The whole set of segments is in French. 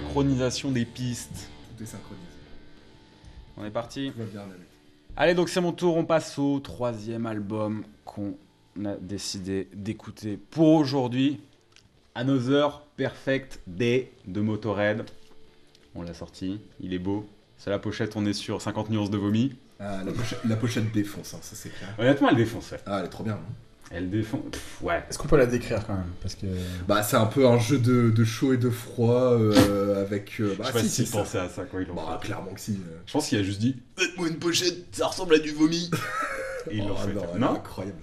synchronisation des pistes. Tout est synchronisé. On est parti Tout va bien. Allez, donc c'est mon tour. On passe au troisième album qu'on a décidé d'écouter pour aujourd'hui. Another Perfect Day de Motorhead. On l'a sorti, il est beau. C'est la pochette, on est sur 50 nuances de vomi. Ah, la, pochette, la pochette défonce, hein, ça c'est clair. Honnêtement, elle défonce. ouais. Ah, elle est trop bien. hein. Elle. Pff, ouais. Est-ce qu'on peut la décrire quand même? Parce que. Bah, c'est un peu un jeu de, de chaud et de froid avec. euh, bah, Je sais pas si, pensait à ça quand il l'ont Bah, fait. clairement que si. euh. Je pense qu'il a juste dit Faites-moi une pochette, ça ressemble à du vomi. Et ils l'ont Oh, fait. non, incroyable.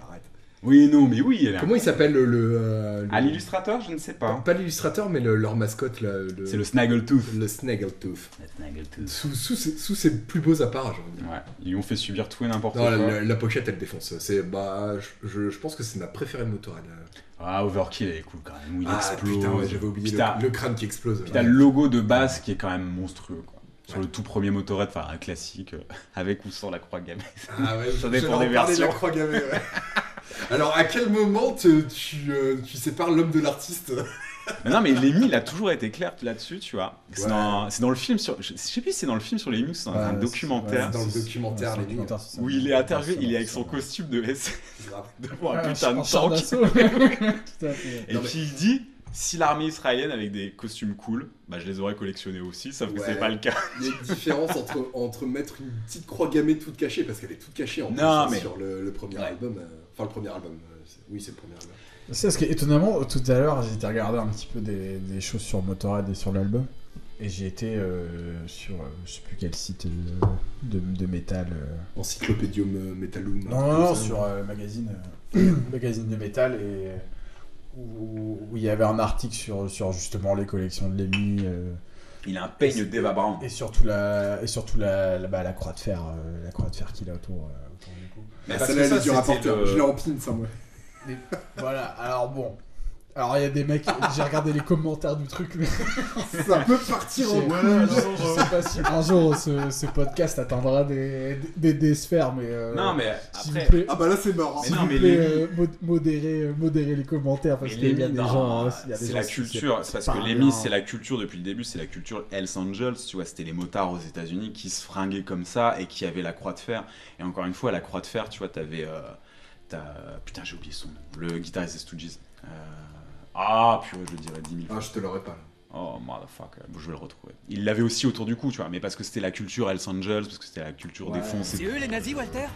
Oui, non, mais oui, elle Comment il s'appelle le. le, euh, le- À l'illustrateur, je ne sais pas. Pas l'illustrateur, mais le- leur mascotte, là, le, C'est le Snaggletooth. le Snaggletooth. Le Snaggletooth. Sous, sous, ses- sous ses plus beaux appareils, j'ai envie de dire. Ouais, ils lui ont fait subir tout et n'importe Non, quoi. la, la- la pochette, elle défonce. C'est, bah, je, je- je pense que c'est ma préférée de Motorhead. Ah, Overkill, elle est cool quand même, où il ah, explose. putain, ouais, j'avais oublié Puis le, t'as- le crâne qui explose. puis t'as le logo de base qui est quand même monstrueux, quoi. Sur Ouais. le tout premier Motorhead, enfin un classique, euh, avec ou sans la croix gammée. Ah ouais, Ça dépend en des de la versions. croix gammée, ouais. Alors, à quel moment te- tu, euh, tu sépares l'homme de l'artiste mais non, mais Lemmy, il a toujours été clair là-dessus, tu vois. C'est Ouais. dans, c'est dans le film sur. Je sais plus si c'est dans le film sur Lemmy ou c'est dans un documentaire. dans le documentaire, ça. Où il est interviewé, il est avec son costume de SS devant un putain en de tank. Et puis il dit si l'armée israélienne avec des costumes cool, bah je les aurais collectionnés aussi, sauf que Ouais. c'est pas le cas. Il y a une différence entre, entre mettre une petite croix gammée toute cachée, parce qu'elle est toute cachée en plus, Non, hein, mais- sur le, le premier Ouais. album. euh, enfin, le premier album. euh, oui, c'est le premier album. C'est parce que étonnamment, tout à l'heure, j'ai été regarder un petit peu des, des choses sur Motorhead et sur l'album. Et j'ai été euh, sur, euh, je sais plus quel site euh, de, de métal. euh. Encyclopédium euh, Metallum. un Non, non, non, sur euh, magazine, euh, magazine de métal et où, où il y avait un article sur, sur justement les collections de Lemmy euh, Il a un peigne d'Eva Brown. et surtout la et surtout la, la, bah, la croix de fer, euh, la croix de fer qu'il a autour, euh, autour du cou. Mais Ah, parce que ça, c'était porter. le- Je l'ai en pin, ça, moi. Voilà, alors bon. Alors il y a des mecs, j'ai regardé les commentaires du truc, mais Ça peut partir en Je- couille. je sais pas si un jour ce, ce podcast atteindra des, des, des sphères, mais. euh, Non, mais après. vous plaît, Ah bah là, c'est mort. s'il non, vous mais plaît, Lémi- euh, mod- modérez, euh, les commentaires parce Mais qu'il y a des non, gens. il y a des c'est la culture. C'est parce que. Lemmy, c'est la culture depuis le début. C'est la culture Hells Angels. Tu vois, c'était les motards aux États-Unis qui se fringuaient comme ça et qui avaient la croix de fer. Et encore une fois, la croix de fer, tu vois, t'avais. euh, t'as- Putain, j'ai oublié son nom. Le guitariste des Stooges. Euh, Ah, purée, je le dirais 10 000 fois. Ah, je te l'aurais pas. Oh, motherfucker. Bon, je vais le retrouver. Il l'avait aussi autour du cou, tu vois, mais parce que c'était la culture Hells Angels, parce que c'était la culture des fonds. C'est eux les nazis, Walter?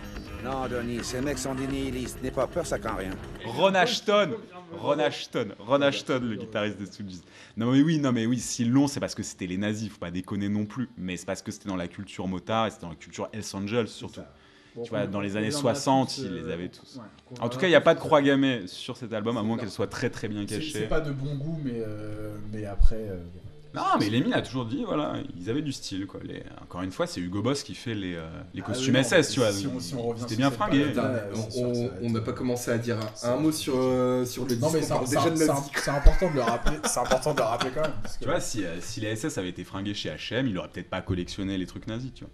Non, Denis, ces mecs sont des nihilistes. N'aie pas peur, ça craint rien. Ron Ashton Ron Ashton Ron Ashton, le guitariste des Stooges. Non mais oui, non mais oui, s'ils l'ont, c'est parce que c'était les nazis, faut pas déconner non plus. Mais c'est parce que c'était dans la culture motard et c'était dans la culture Hells Angels surtout. Tu vois, dans les années 60, ils les avaient tous. En tout cas, il n'y a pas de croix gammée sur cet album, à moins qu'elle soit très très bien C'est- C'est cachée. pas de bon goût, mais, euh, mais après. euh, Non, mais Lemmy a toujours dit, voilà, ils avaient du style, quoi. Les- Encore une fois, c'est Hugo Boss qui fait les, euh, les Ah costumes oui, SS, tu vois. si on- si on revient C'était sur bien fringué. on- n'a pas commencé à dire un, mot sur, euh, sur le Non, mais disque. c'est important de le rappeler. C'est important de le rappeler quand même. parce que- Tu vois, si, euh, si les SS avaient été fringués chez H&M, il aurait peut-être pas collectionné les trucs nazis, tu vois.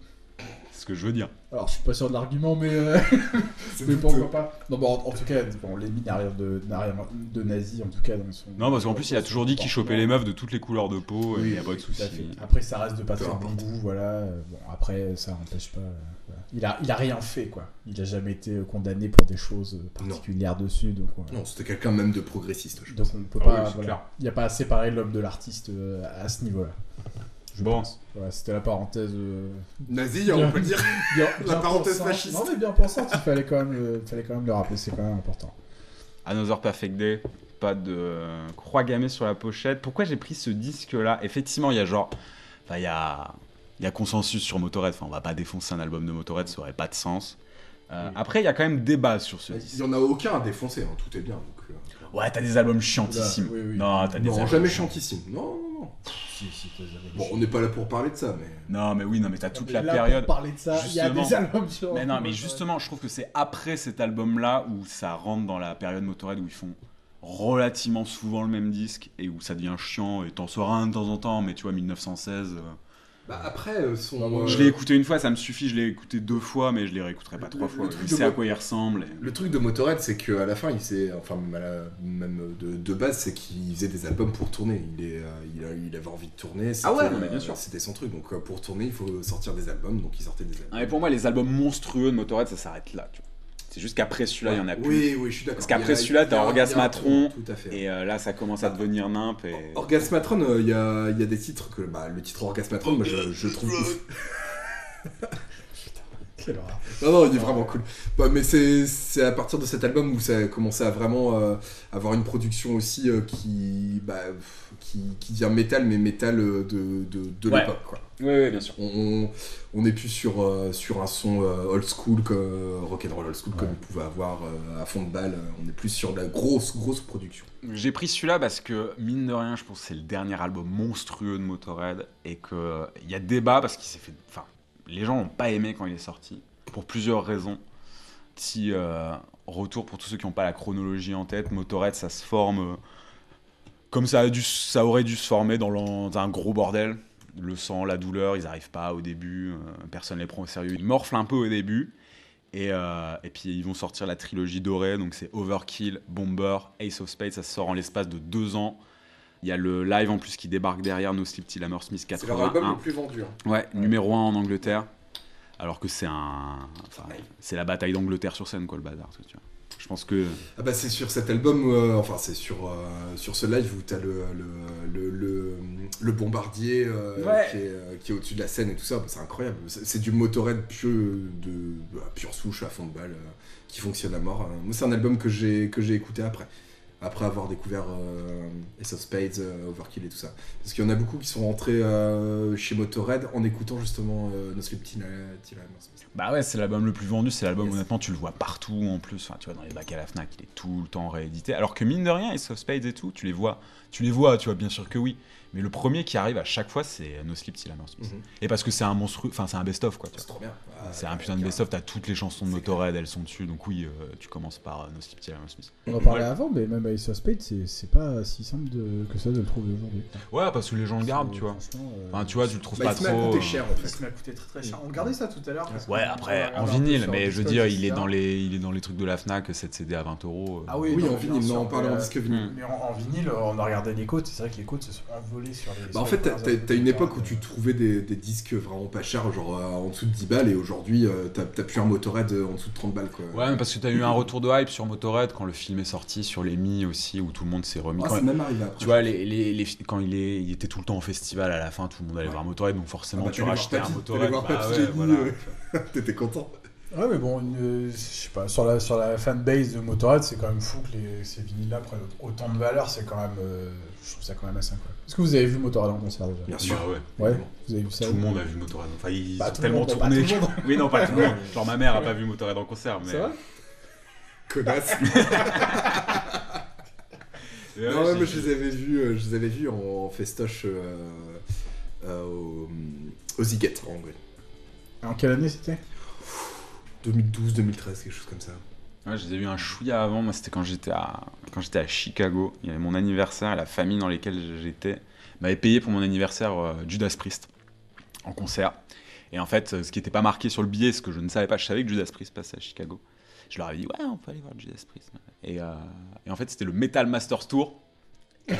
Que je veux dire. Alors, je suis pas sûr de l'argument, mais, euh, mais pourquoi pas. Non, bon, en, en tout cas, bon, Lémi n'a rien de, de nazi, en tout cas, dans son. Non, parce qu'en plus, il a toujours dit qu'il chopait les meufs de toutes les couleurs de peau, et il n'y a pas de souci. Après, ça reste de pas très bon goût, voilà. Euh, Bon, après, ça n'empêche pas. euh, voilà. Il, a, il a rien fait, quoi. Il a jamais été euh, condamné pour des choses particulières dessus, donc. voilà. Non, c'était quelqu'un même de progressiste, je Donc, on ne peut Ah pas. oui, c'est voilà. clair. Il n'y a pas à séparer l'homme de l'artiste à ce niveau-là. Je Bon. pense. C'était la parenthèse. euh, Nazi, on peut le dire. bien, La bien parenthèse pensante. fasciste. Non, mais bien pensante, il fallait quand même, le- il fallait quand même le rappeler, c'est quand même important. Another Perfect Day, pas de euh, croix gammée sur la pochette. Pourquoi j'ai pris ce disque-là? Effectivement, il y a genre... Enfin, il y a... Il y a consensus sur Motorhead, enfin on va pas défoncer un album de Motorhead, ça aurait pas de sens. Euh, Après, il y a quand même débat sur ce Il n'y en a aucun à défoncer, hein, tout est bien. Donc, euh, Ouais, t'as des albums chiantissimes. Là, oui, oui. Non, t'as des Non, albums jamais. Non, non, non. Si, si, t'as jamais Bon, on n'est pas là pour parler de ça, mais. Non, mais oui, non, mais t'as toute la Là, période. Pour parler de ça, il y a des albums sur. Mais non, mais justement, je trouve que c'est après cet album-là où ça rentre dans la période Motorhead où ils font relativement souvent le même disque et où ça devient chiant et t'en sors un de temps en temps, mais tu vois, 1916. euh, Bah, après, euh, son. Euh, Je l'ai écouté une fois, ça me suffit, je l'ai écouté deux fois, mais je les réécouterai pas Le- trois le fois. Je sais à quoi il ressemble. et- Le truc de Motorhead, c'est qu'à la fin, il s'est, enfin même, même de, de base, c'est qu'il faisait des albums pour tourner. Il, est, euh, il, a- il avait envie de tourner. Ah ouais, mais bien euh, sûr. C'était son truc. Donc euh, pour tourner, il faut sortir des albums. Donc il sortait des albums. Ah, mais pour moi, les albums monstrueux de Motorhead, ça s'arrête là. tu vois. C'est juste qu'après celui-là, il y en a plus. Oui, oui, je suis d'accord. Parce qu'après celui-là, t'as Orgasmatron, Tout à fait. Et euh, là, ça commence à devenir nimp. Et... Orgasmatron, euh, il y, a, il y a des titres que. Bah, le titre Orgasmatron, moi je, je trouve ouf. Quelle horreur. Non, non, il est vraiment cool. Bah, mais c'est c'est à partir de cet album où ça a commencé à vraiment euh, avoir une production aussi euh, qui, bah, qui, qui devient métal, mais métal euh, de, de, de Ouais. l'époque. Oui, oui, bien sûr. On, on est plus sur, euh, sur un son euh, old school, que, rock'n'roll old school, comme il pouvait avoir euh, à fond de balle. On est plus sur de la grosse, grosse production. J'ai pris celui-là parce que, mine de rien, je pense que c'est le dernier album monstrueux de Motorhead et qu'il y a débat parce qu'il s'est fait. Enfin, les gens n'ont pas aimé quand il est sorti, pour plusieurs raisons. Petit euh, retour pour tous ceux qui n'ont pas la chronologie en tête, Motorhead, ça se forme euh, comme ça, a dû, ça aurait dû se former dans, un gros bordel. Le sang, la douleur, ils n'arrivent pas au début, euh, personne ne les prend au sérieux. Ils morflent un peu au début. Et, euh, et puis ils vont sortir la trilogie dorée, donc c'est Overkill, Bomber, Ace of Spades, ça sort en l'espace de deux ans. Il y a le live en plus qui débarque derrière No Sleep Till Hammersmith C'est leur album 81. le plus vendu. hein. Ouais, numéro 1 en Angleterre. Alors que c'est un. enfin, c'est la bataille d'Angleterre sur scène, quoi, le bazar. tu vois. Je pense que. Ah bah c'est sur cet album, euh, enfin c'est sur, euh, sur ce live où t'as le, le, le, le, le bombardier euh, Ouais. qui est, qui est au-dessus de la scène et tout ça, bah, c'est incroyable. C'est du Motorhead pure, de, bah, pure souche à fond de balle qui fonctionne à mort. Euh, Moi c'est un album que j'ai que j'ai écouté après. Après avoir découvert euh, Ace of Spades, euh, Overkill et tout ça. Parce qu'il y en a beaucoup qui sont rentrés euh, chez Motorhead en écoutant justement No Sleep Till. Bah ouais, c'est l'album le plus vendu, c'est l'album, Yes. honnêtement, tu le vois partout en plus. Enfin, tu vois, dans les bacs à la Fnac, il est tout le temps réédité. Alors que mine de rien, Ace of Spades et tout, tu les vois. Tu les vois, tu vois, bien sûr que oui. Mais le premier qui arrive à chaque fois, c'est No Sleep Till. Mhm. Et parce que c'est un monstrueux. Enfin, c'est un best-of, quoi. tu vois. C'est trop bien. Ah, C'est un putain de best-of, t'as toutes les chansons de Motorhead, elles sont dessus. Donc oui, euh, tu commences par euh, No Sleep Till Hammersmith. On en parlait avant, mais même Ace of Spades, c'est pas si simple de- que ça de le trouver aujourd'hui. Ouais, parce que les gens le gardent, tu vois. euh, Enfin, tu vois, tu le trouves Bah, pas il trop. euh, cher en Ça fait. m'a coûté très très cher. On regardait ça tout à l'heure. Ouais, après, en vinyle, mais je veux dire, il est, dans les, il est dans les trucs de la Fnac, 7 CD à 20 euros. Ah oui, en vinyle, non, on parle en disque vinyle. Mais en, en vinyle, on a regardé les côtes, c'est vrai que les côtes se sont envolées sur les. Bah en fait, t'as une époque où tu trouvais des, des disques vraiment pas chers, genre euh, en dessous de 10 balles, et aujourd'hui, euh, t'as plus un Motorhead euh, en dessous de 30 balles, quoi. Ouais, mais parce que t'as eu un retour de hype sur Motorhead quand le film est sorti, sur les Mi aussi, où tout le monde s'est remis. Ah, Quand- c'est même arrivé après. tu vois, les, les, les- quand il, est, il était tout le temps en festival à la fin, tout le monde allait Ouais. voir Motorhead, donc forcément Ah bah, tu rachetais un Motorhead. bah. T'étais content. Ouais, mais bon, euh, je sais pas, sur la, sur la fanbase de Motorhead, c'est quand même fou que les, ces vinyles-là prennent autant de valeur, c'est quand même. euh, je trouve ça quand même assez incroyable. Est-ce que vous avez vu Motorhead en concert déjà Bien sûr. Bah ouais. Ouais, évidemment. vous avez vu ça Tout le monde a vu Motorhead. Enfin, ils Bah, tellement monde, pas tourné. tout le monde. oui, non, pas tout le monde. Genre, ma mère a pas vu Motorhead en concert, mais. C'est vrai Connasse. Ouais, non, ouais, moi je les avais vus, euh, je les avais vus en festoche euh, euh, au, au Ziget, en vrai. En quelle année c'était? 2012, 2013, quelque chose comme ça. Ouais, je un chouïa avant. C'était quand j'étais à à Chicago. Il y avait mon anniversaire la famille dans laquelle j'étais m'avait payé pour mon anniversaire euh, Judas Priest en concert. Et en fait, euh, ce qui n'était pas marqué sur le billet, ce que je ne savais pas, je savais que Judas Priest passait à Chicago. Je leur avais dit ouais, on peut aller voir Judas Priest. Et, euh, et en fait, c'était le Metal Masters Tour.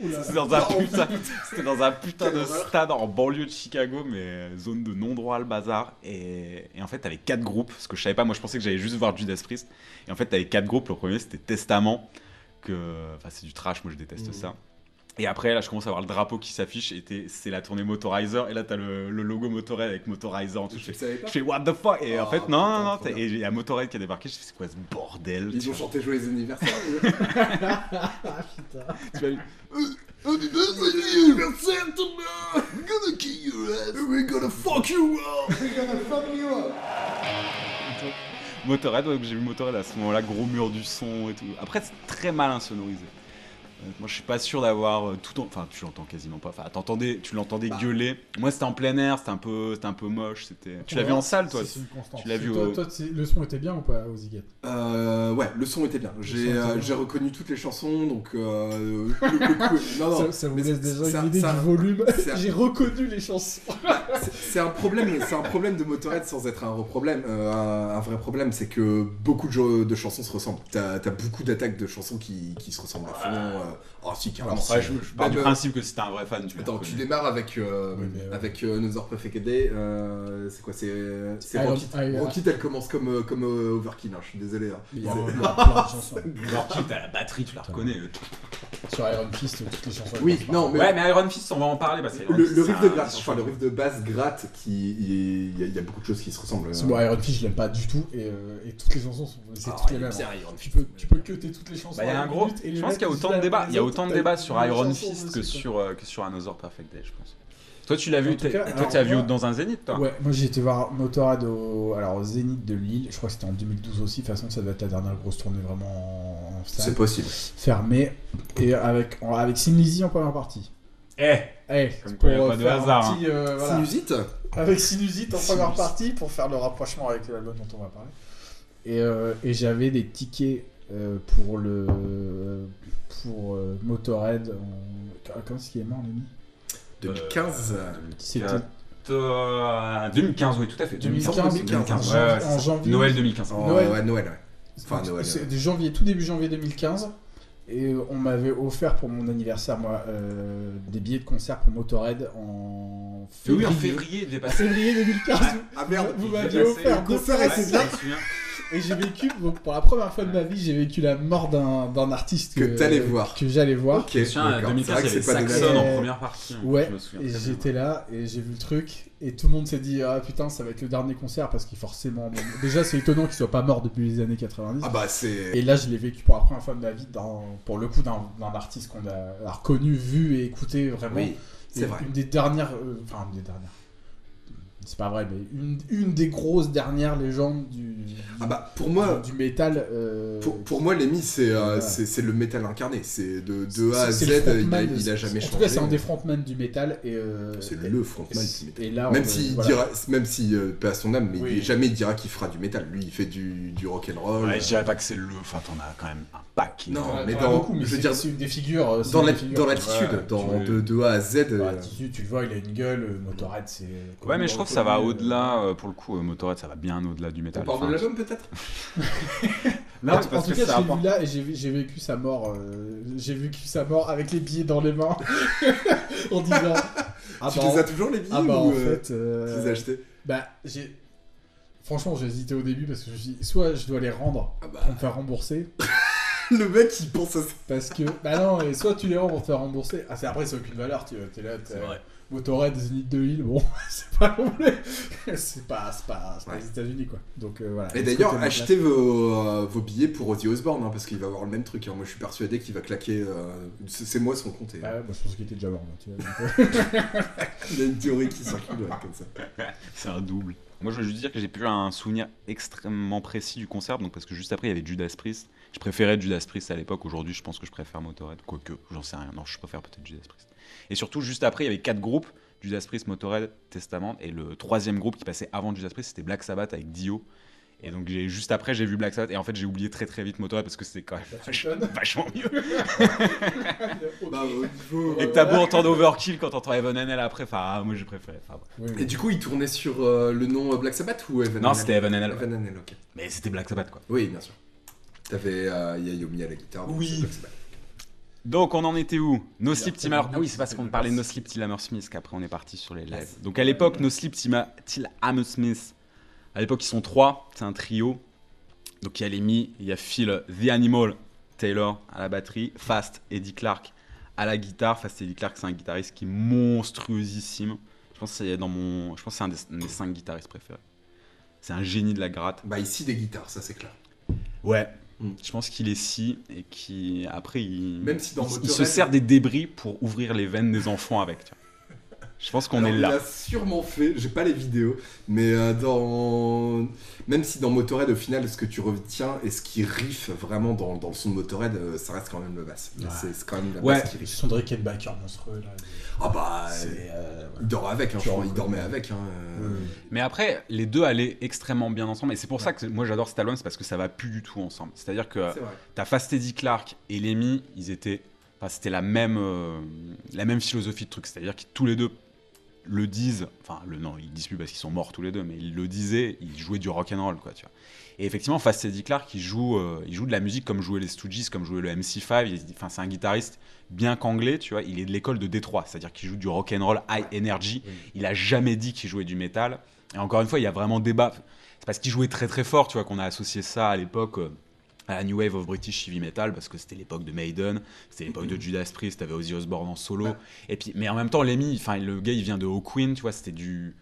C'était dans, un putain, c'était dans un putain de stade en banlieue de Chicago, mais zone de non-droit le bazar. Et, et en fait, t'avais quatre groupes, parce que je savais pas, moi je pensais que j'allais juste voir Judas Priest. Et en fait, t'avais quatre groupes. Le premier c'était Testament, que. Enfin, c'est du trash, moi je déteste Mhm. ça. Et après, là, je commence à voir le drapeau qui s'affiche, et c'est la tournée Motorizer, et là, t'as le, le logo Motorhead avec Motorizer en tout. Je fais, je fais what the fuck Et en Oh, fait, non, non, putain, non. Et il y a Motorhead qui a débarqué, je fais, c'est quoi ce bordel Ils ont chanté Joyeux anniversaire. Tu vois, anniversaire, Thomas We're gonna kill your ass We're gonna fuck you up Motorhead, ouais, j'ai vu Motorhead à ce moment-là, gros mur du son et tout. Après, c'est très malin sonorisé. Moi, je suis pas sûr d'avoir euh, tout. en- Enfin, tu l'entends quasiment pas. Enfin, t'entendais, tu l'entendais Bah. gueuler. Moi, c'était en plein air, c'était un peu, c'était un peu moche. C'était. Tu l'as vu en salle, toi? C'est- c'est une constante. Tu l'as vu Toi, au- toi, le son était bien ou pas aux Euh, ouais, le son était bien. J'ai euh, bien. j'ai reconnu toutes les chansons, donc euh, le- le coup- non, non, ça, ça vous mais laisse déjà une idée ça- du volume. J'ai reconnu les chansons. C'est- un problème, c'est un problème de Motorhead sans être un vrai problème. Euh, un, un vrai problème, c'est que beaucoup de, jeux- de chansons se ressemblent. T'as as beaucoup d'attaques de chansons qui, qui se ressemblent à fond. Euh. Oh si, carrément. Alors, je, je pars Même, du euh, principe que si t'es un vrai fan, tu Attends, tu démarres avec, euh, Oui, mais ouais. avec euh, Another Perfect Day. euh, c'est quoi C'est Rocket. Elle commence comme, comme euh, Overkill. hein, je suis désolé. hein. Il y a Oh. il y a plein de chansons. Alors, qui t'as la batterie, tu la reconnais. Sur Iron Fist, toutes les chansons. Oui, non, mais Ouais, mais Iron Fist, on va en parler. Parce que le, Fist, le c'est riff de gratte, enfin le riff de basse gratte, qui il y, a- il y a beaucoup de choses qui se ressemblent. Moi, Iron Fist, je l'aime pas du tout. Et, euh, et toutes les chansons sont c'est toutes les mêmes. hein. Iron Tu Fist. peux, tu peux cutter toutes les chansons. Bah, il y a un gros. Je pense qu'il y a autant de débats. Il y a autant de débats sur Iron Fist que sur, euh, que sur Another Perfect Day, je pense. Toi, tu l'as vu, cas, toi, alors, tu as vu moi- dans un Zénith, toi Ouais, moi j'ai été voir Motorhead au, alors, au Zénith de Lille, je crois que c'était en 2012 aussi, de toute façon ça doit être la dernière grosse tournée vraiment en C'est possible. fermée, et avec, avec Sin Lizzy en première partie. Eh Eh, Comme quoi, a pas de hasard, petit, euh, voilà. Sinusite Avec Sinusite en première partie pour faire le rapprochement avec l'album dont on va parler. Et, euh, et j'avais des tickets euh, pour le pour euh, Motorhead. En... Quand est-ce qu'il est mort, Lémi? 2015. Euh, C'était Euh, 2015, oui, tout à fait. 2015, 2015, en, janvier- ouais, en c'est- janvier. Noël 2015. Oh, Noël. Ouais, Noël, ouais. Enfin, Noël. C'est euh. de janvier, tout début janvier 2015. Et on m'avait offert pour mon anniversaire, moi, euh, des billets de concert pour Motorhead en Oui, février. en février, il devait En passer. février 2015. Ah merde, Vous m'aviez offert deux concert places. était bien. Et j'ai vécu, donc, pour la première fois de ma vie, j'ai vécu la mort d'un d'un artiste Que t'allais voir. Que j'allais voir. Ok, en d'accord. 2015, C'est que pas Saxon en première partie. hein, Ouais, je me souviens et j'étais là et j'ai vu le truc et tout le monde s'est dit ah putain ça va être le dernier concert parce qu'il forcément bon, déjà c'est étonnant qu'il soit pas mort depuis les années 90 Ah bah c'est. et là je l'ai vécu pour la première fois de ma vie dans, pour le coup d'un d'un artiste qu'on a, a reconnu vu et écouté vraiment Oui, c'est vrai. une des dernières euh, enfin une des dernières c'est pas vrai mais une, une des grosses dernières légendes du du, Ah bah pour moi, du métal euh, pour, pour moi, Lemmy, c'est euh, Voilà. c'est c'est le métal incarné. C'est de, de A à Z, il a, frontman de- il a jamais en changé. tout cas c'est un des frontmen du métal et euh, C'est le frontman du métal. et là on- Même s'il voilà. dira, même si euh, paix à son âme, mais Oui. il, jamais il dira qu'il fera du métal. Lui, il fait du, du rock and roll. Ouais, je dirais pas que c'est le. Enfin, t'en as quand même un pack. Non, Ouais, mais dans- beaucoup, mais je veux dire, c'est une des figures. euh, dans des figures, dans l'attitude, dans tu- de, de A à Z. Dans l'attitude, tu le vois, il a une gueule, Motorhead, c'est. Ouais, mais je trouve que ça va au-delà. euh, Pour le coup, euh, Motorhead, ça va bien au-delà du on métal. parle de Enfin, l'album peut-être Non, en, c'est en parce tout que cas, ça apporte- vu là et j'ai j'ai vécu sa mort. euh, j'ai vécu sa mort avec les billets dans les mains en disant. Ah Tu bah, les as toujours les billets ah bah ou en euh, fait. euh, tu les as achetés Bah, j'ai. Franchement, j'ai hésité au début parce que je me suis dit, soit je dois les rendre Ah bah, pour me faire rembourser, Le mec il pense à ça. parce que. Bah non, et soit tu les rends pour te faire rembourser. Ah, c'est après, c'est aucune valeur, tu es là, t'es- C'est vrai. Motorhead, Zénith de Lille, bon, c'est pas c'est pas, c'est pas, c'est pas Ouais. les États-Unis quoi. Donc euh, voilà. Et d'ailleurs, achetez vos, euh, vos billets pour Ozzy Osbourne, hein, parce qu'il va avoir le même truc. hein. Moi, je suis persuadé qu'il va claquer. euh, c'est c'est moi son compte. et- Ah ouais, moi je pense qu'il était déjà mort. tu vois, donc, euh, Il y a une théorie qui circule ouais, comme ça. C'est un double. Moi, je veux juste dire que j'ai plus un souvenir extrêmement précis du concert, donc parce que juste après, il y avait Judas Priest. Je préférais Judas Priest à l'époque. Aujourd'hui, je pense que je préfère Motorhead. Quoique, j'en sais rien. Non, je préfère peut-être Judas Priest. Et surtout, juste après, il y avait quatre groupes Judas Priest, Motorhead, Testament. Et le troisième groupe qui passait avant Judas Priest, c'était Black Sabbath avec Dio. Et donc, juste après, j'ai vu Black Sabbath. Et en fait, j'ai oublié très très vite Motorhead parce que c'était quand même Bah, vach- vachement mieux. Bah, niveau, Et que t'as beau entendre Overkill quand t'entends Evan Hannel après. Enfin, ah, moi, j'ai préféré. Enfin, bref. oui, oui. Et du coup, il tournait sur euh, le nom euh, Black Sabbath ou Evan Non, c'était Evan ok. Mais c'était Black Sabbath, quoi. Oui, bien sûr. T'avais euh, Yayomi à la guitare. Oui. Black Sabbath. Donc on en était où? No Sleep Till Ah oui, c'est parce qu'on parlait de No. Sleep Till Hammersmith qu'après on est parti sur les lives. Donc à l'époque, No Sleep Till Hammersmith, à l'époque ils sont trois, c'est un trio. Donc il y a Lemmy, il y a Phil The Animal Taylor à la batterie, Fast Eddie Clark à la guitare. Fast Eddie Clark c'est un guitariste qui est monstrueusissime. Je pense que c'est dans mon, je pense que c'est un des, un des cinq guitaristes préférés. C'est un génie de la gratte. Bah, ici, des guitares, ça c'est clair. Ouais. Mm. Je pense qu'il est si et qui après il, Même si dans il- se sert des débris pour ouvrir les veines des enfants avec. tu vois. Je pense qu'on est Il là. l'a sûrement fait, j'ai pas les vidéos, mais euh, dans. Même si dans Motorhead, au final, ce que tu retiens et ce qui riff vraiment dans, dans le son de Motorhead, euh, ça reste quand même le basse. Ouais. C'est quand même la Ouais. basse qui riff. son Rickenbacker monstrueux là. Ah bah. Euh, Il dort avec, hein, je crois, il dormait avec. Hein, ouais. Mais après, les deux allaient extrêmement bien ensemble. Et c'est pour ça que moi j'adore cet album, c'est parce que ça va plus du tout ensemble. C'est-à-dire que C'est vrai. t'as Fast Eddie Clark et Lemmy, ils étaient. Enfin, c'était la même, euh, la même philosophie de truc. C'est-à-dire qu'ils tous les deux le disent. Enfin, le, non, ils disent plus parce qu'ils sont morts tous les deux, mais ils le disaient, ils jouaient du rock'n'roll, quoi, tu vois. Et effectivement, Fast Eddie Clark, il joue, euh, il joue de la musique comme jouaient les Stooges, comme jouait le MC5. Il- Enfin, c'est un guitariste bien qu'anglais, tu vois. Il est de l'école de Détroit, c'est-à-dire qu'il joue du rock'n'roll high energy. Il a jamais dit qu'il jouait du métal. Et encore une fois, il y a vraiment débat. C'est parce qu'il jouait très très fort, tu vois, qu'on a associé ça à l'époque euh, à la New Wave of British Heavy Metal, parce que c'était l'époque de Maiden, c'était l'époque de Judas Priest, t'avais Ozzy Osbourne en solo. Ouais. Et puis, mais en même temps, Lemmy, enfin, le gars, il vient de Hawkwind, tu vois, c'était du,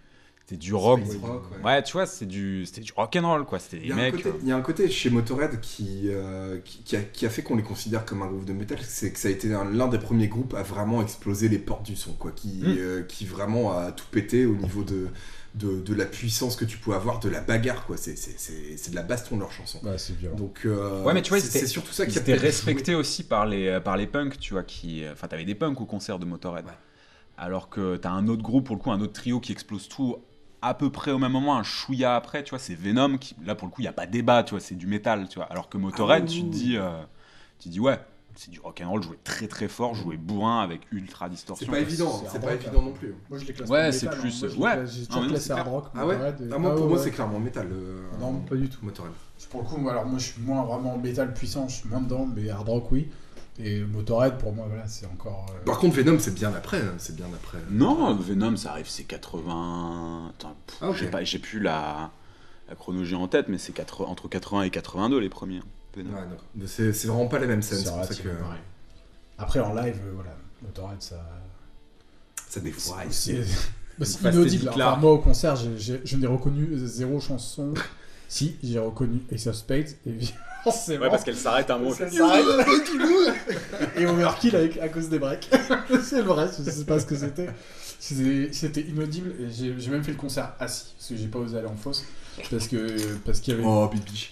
c'était du rock. Rock, ouais. Ouais, tu vois, c'est du, c'était du rock'n'roll, quoi. C'était Il des y, a un mecs. côté, il y a un côté chez Motorhead qui, euh, qui, qui a, qui a fait qu'on les considère comme un groupe de métal, c'est que ça a été un- l'un des premiers groupes à vraiment exploser les portes du son, quoi, qui, Mm. euh, qui vraiment a tout pété au niveau de, de, de la puissance que tu pouvais avoir, de la bagarre, quoi. C'est- C'est c'est- c'est de la baston leur chanson. Ouais, c'est violent. Donc, euh, Ouais, mais tu vois, c'est surtout ça qui peut-être respectés aussi par les, par les punks, tu vois, qui... Enfin, t'avais des punks au concert de Motorhead. Ouais. Alors que t'as un autre groupe, pour le coup, un autre trio qui explose tout à peu près au même moment, un chouïa après, tu vois, c'est Venom, qui, là, pour le coup, il n'y a pas de débat, tu vois, c'est du métal, tu vois. Alors que Motorhead, Ah tu te dis... euh, tu te dis, ouais, c'est du rock'n'roll, joué très très fort, joué bourrin avec ultra distorsion. C'est pas évident, c'est pas rock, évident hein. non plus. Moi je les classe Ouais, pas c'est métal, plus- hein. Moi, je les ouais. classe- J'ai toujours classé hard rock. Ah ouais Ah, moi, ah Pour ouais, moi, ouais. c'est clairement métal. euh, Non, pas du tout. Motorhead. Pour le coup, alors moi je suis moins vraiment métal puissant, je suis moins dedans, mais hard rock oui. Et Motorhead pour moi voilà c'est encore. euh, Par contre, Venom, c'est bien après. hein, C'est bien après. Non, Venom, ça arrive, c'est 80... Attends, Ah, j'ai pas- j'ai plus la, la chronologie en tête, mais c'est 80 entre 80 et 82 les premiers. Ouais, C'est c'est vraiment pas les mêmes scènes. c'est C'est pour ça relativement que pareil. Après en live euh, voilà Motorhead ça. ça défouraille. C'est inaudible. Enfin, moi au concert j'ai- j'ai- je n'ai reconnu zéro chanson. si j'ai reconnu Ace of Spades évidemment c'est bon. qu'elle s'arrête un Ça s'arrête. Et Overkill avec, à cause des breaks. c'est vrai, je sais pas ce que c'était. C'était c'était inaudible et j'ai j'ai même fait le concert assis parce que j'ai pas osé aller en fosse parce que parce qu'il y avait. Oh, bibi.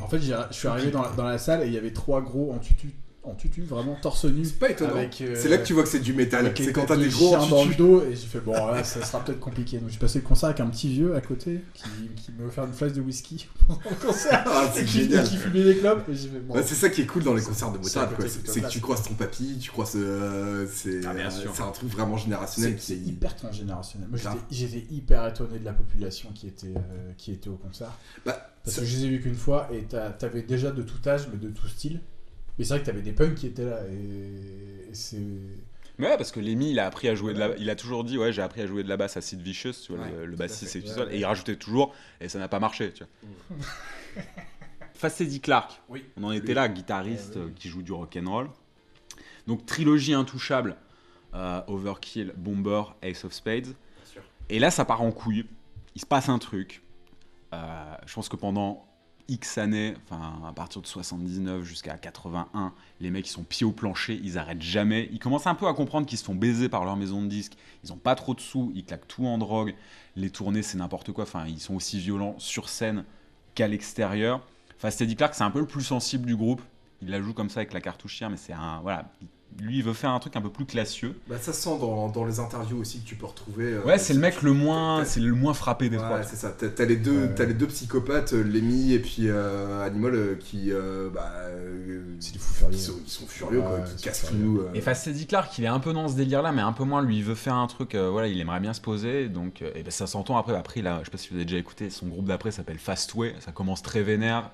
En fait, je suis arrivé dans la salle et il y avait trois gros en tutu, en tutu vraiment torse nu. C'est pas étonnant. Avec, euh, C'est là que tu vois que c'est du métal. C'est quand t'as de des gros chiens dans en le tutu. dos et j'ai fait bon là ça sera peut-être compliqué donc j'ai passé le concert avec un petit vieux à côté qui, qui m'a offert une flasse de whisky pendant le concert Ah, c'est qui, qui fumait des clopes bon Bah, c'est ça qui est cool dans les concerts de côté C'est que tu croises ton papy, tu croises. euh, c'est Ah, bien euh, sûr. c'est un truc vraiment générationnel C'est qui hyper transgénérationnel. J'étais hyper étonné de la population qui était, euh, qui était au concert. Bah, Parce que je les ai vus qu'une fois et t'avais déjà de tout âge, mais de tout style. Mais c'est vrai que t'avais des punks qui étaient là et, et c'est. Mais ouais, parce que Lemmy, il a appris à jouer de la... Il a toujours dit, ouais, j'ai appris à jouer de la basse à Sid Vicious, tu vois, Ouais, le, le bassiste, c'est tout Ouais, seul. Et il rajoutait toujours, et ça n'a pas marché, tu vois. Clark, Oui. on en était Lui. là, guitariste Ouais, qui joue du rock'n'roll. Donc, trilogie intouchable, euh, Overkill, Bomber, Ace of Spades. Et là, ça part en couille. Il se passe un truc. Euh, je pense que pendant X années, enfin à partir de 79 jusqu'à 81, les mecs ils sont pieds au plancher, ils arrêtent jamais. Ils commencent un peu à comprendre qu'ils se font baiser par leur maison de disques. Ils ont pas trop de sous, ils claquent tout en drogue. Les tournées c'est n'importe quoi. Enfin, ils sont aussi violents sur scène qu'à l'extérieur. Enfin, Steady Clark c'est un peu le plus sensible du groupe. Il la joue comme ça avec la cartouchière, mais c'est un voilà. Lui, il veut faire un truc un peu plus classieux. Bah, ça se sent dans, dans les interviews aussi que tu peux retrouver. euh, Ouais, c'est le mec le moins, c'est le moins frappé des trois. Ouais, c'est ça. T'as les deux, Ouais. t'as les deux psychopathes, euh, Lemmy et puis euh, Animal, qui, euh, bah, euh, C'est furieux. Ils sont, furieux, quoi, qui cassent furieux. tout. euh. Et Fast Eddie Clark, il est un peu dans ce délire-là, mais un peu moins. Lui, il veut faire un truc. euh, voilà, il aimerait bien se poser. Donc, euh, et ben, ça s'entend après. Après, là, je sais pas si vous avez déjà écouté. Son groupe d'après s'appelle Fastway. Ça commence très vénère.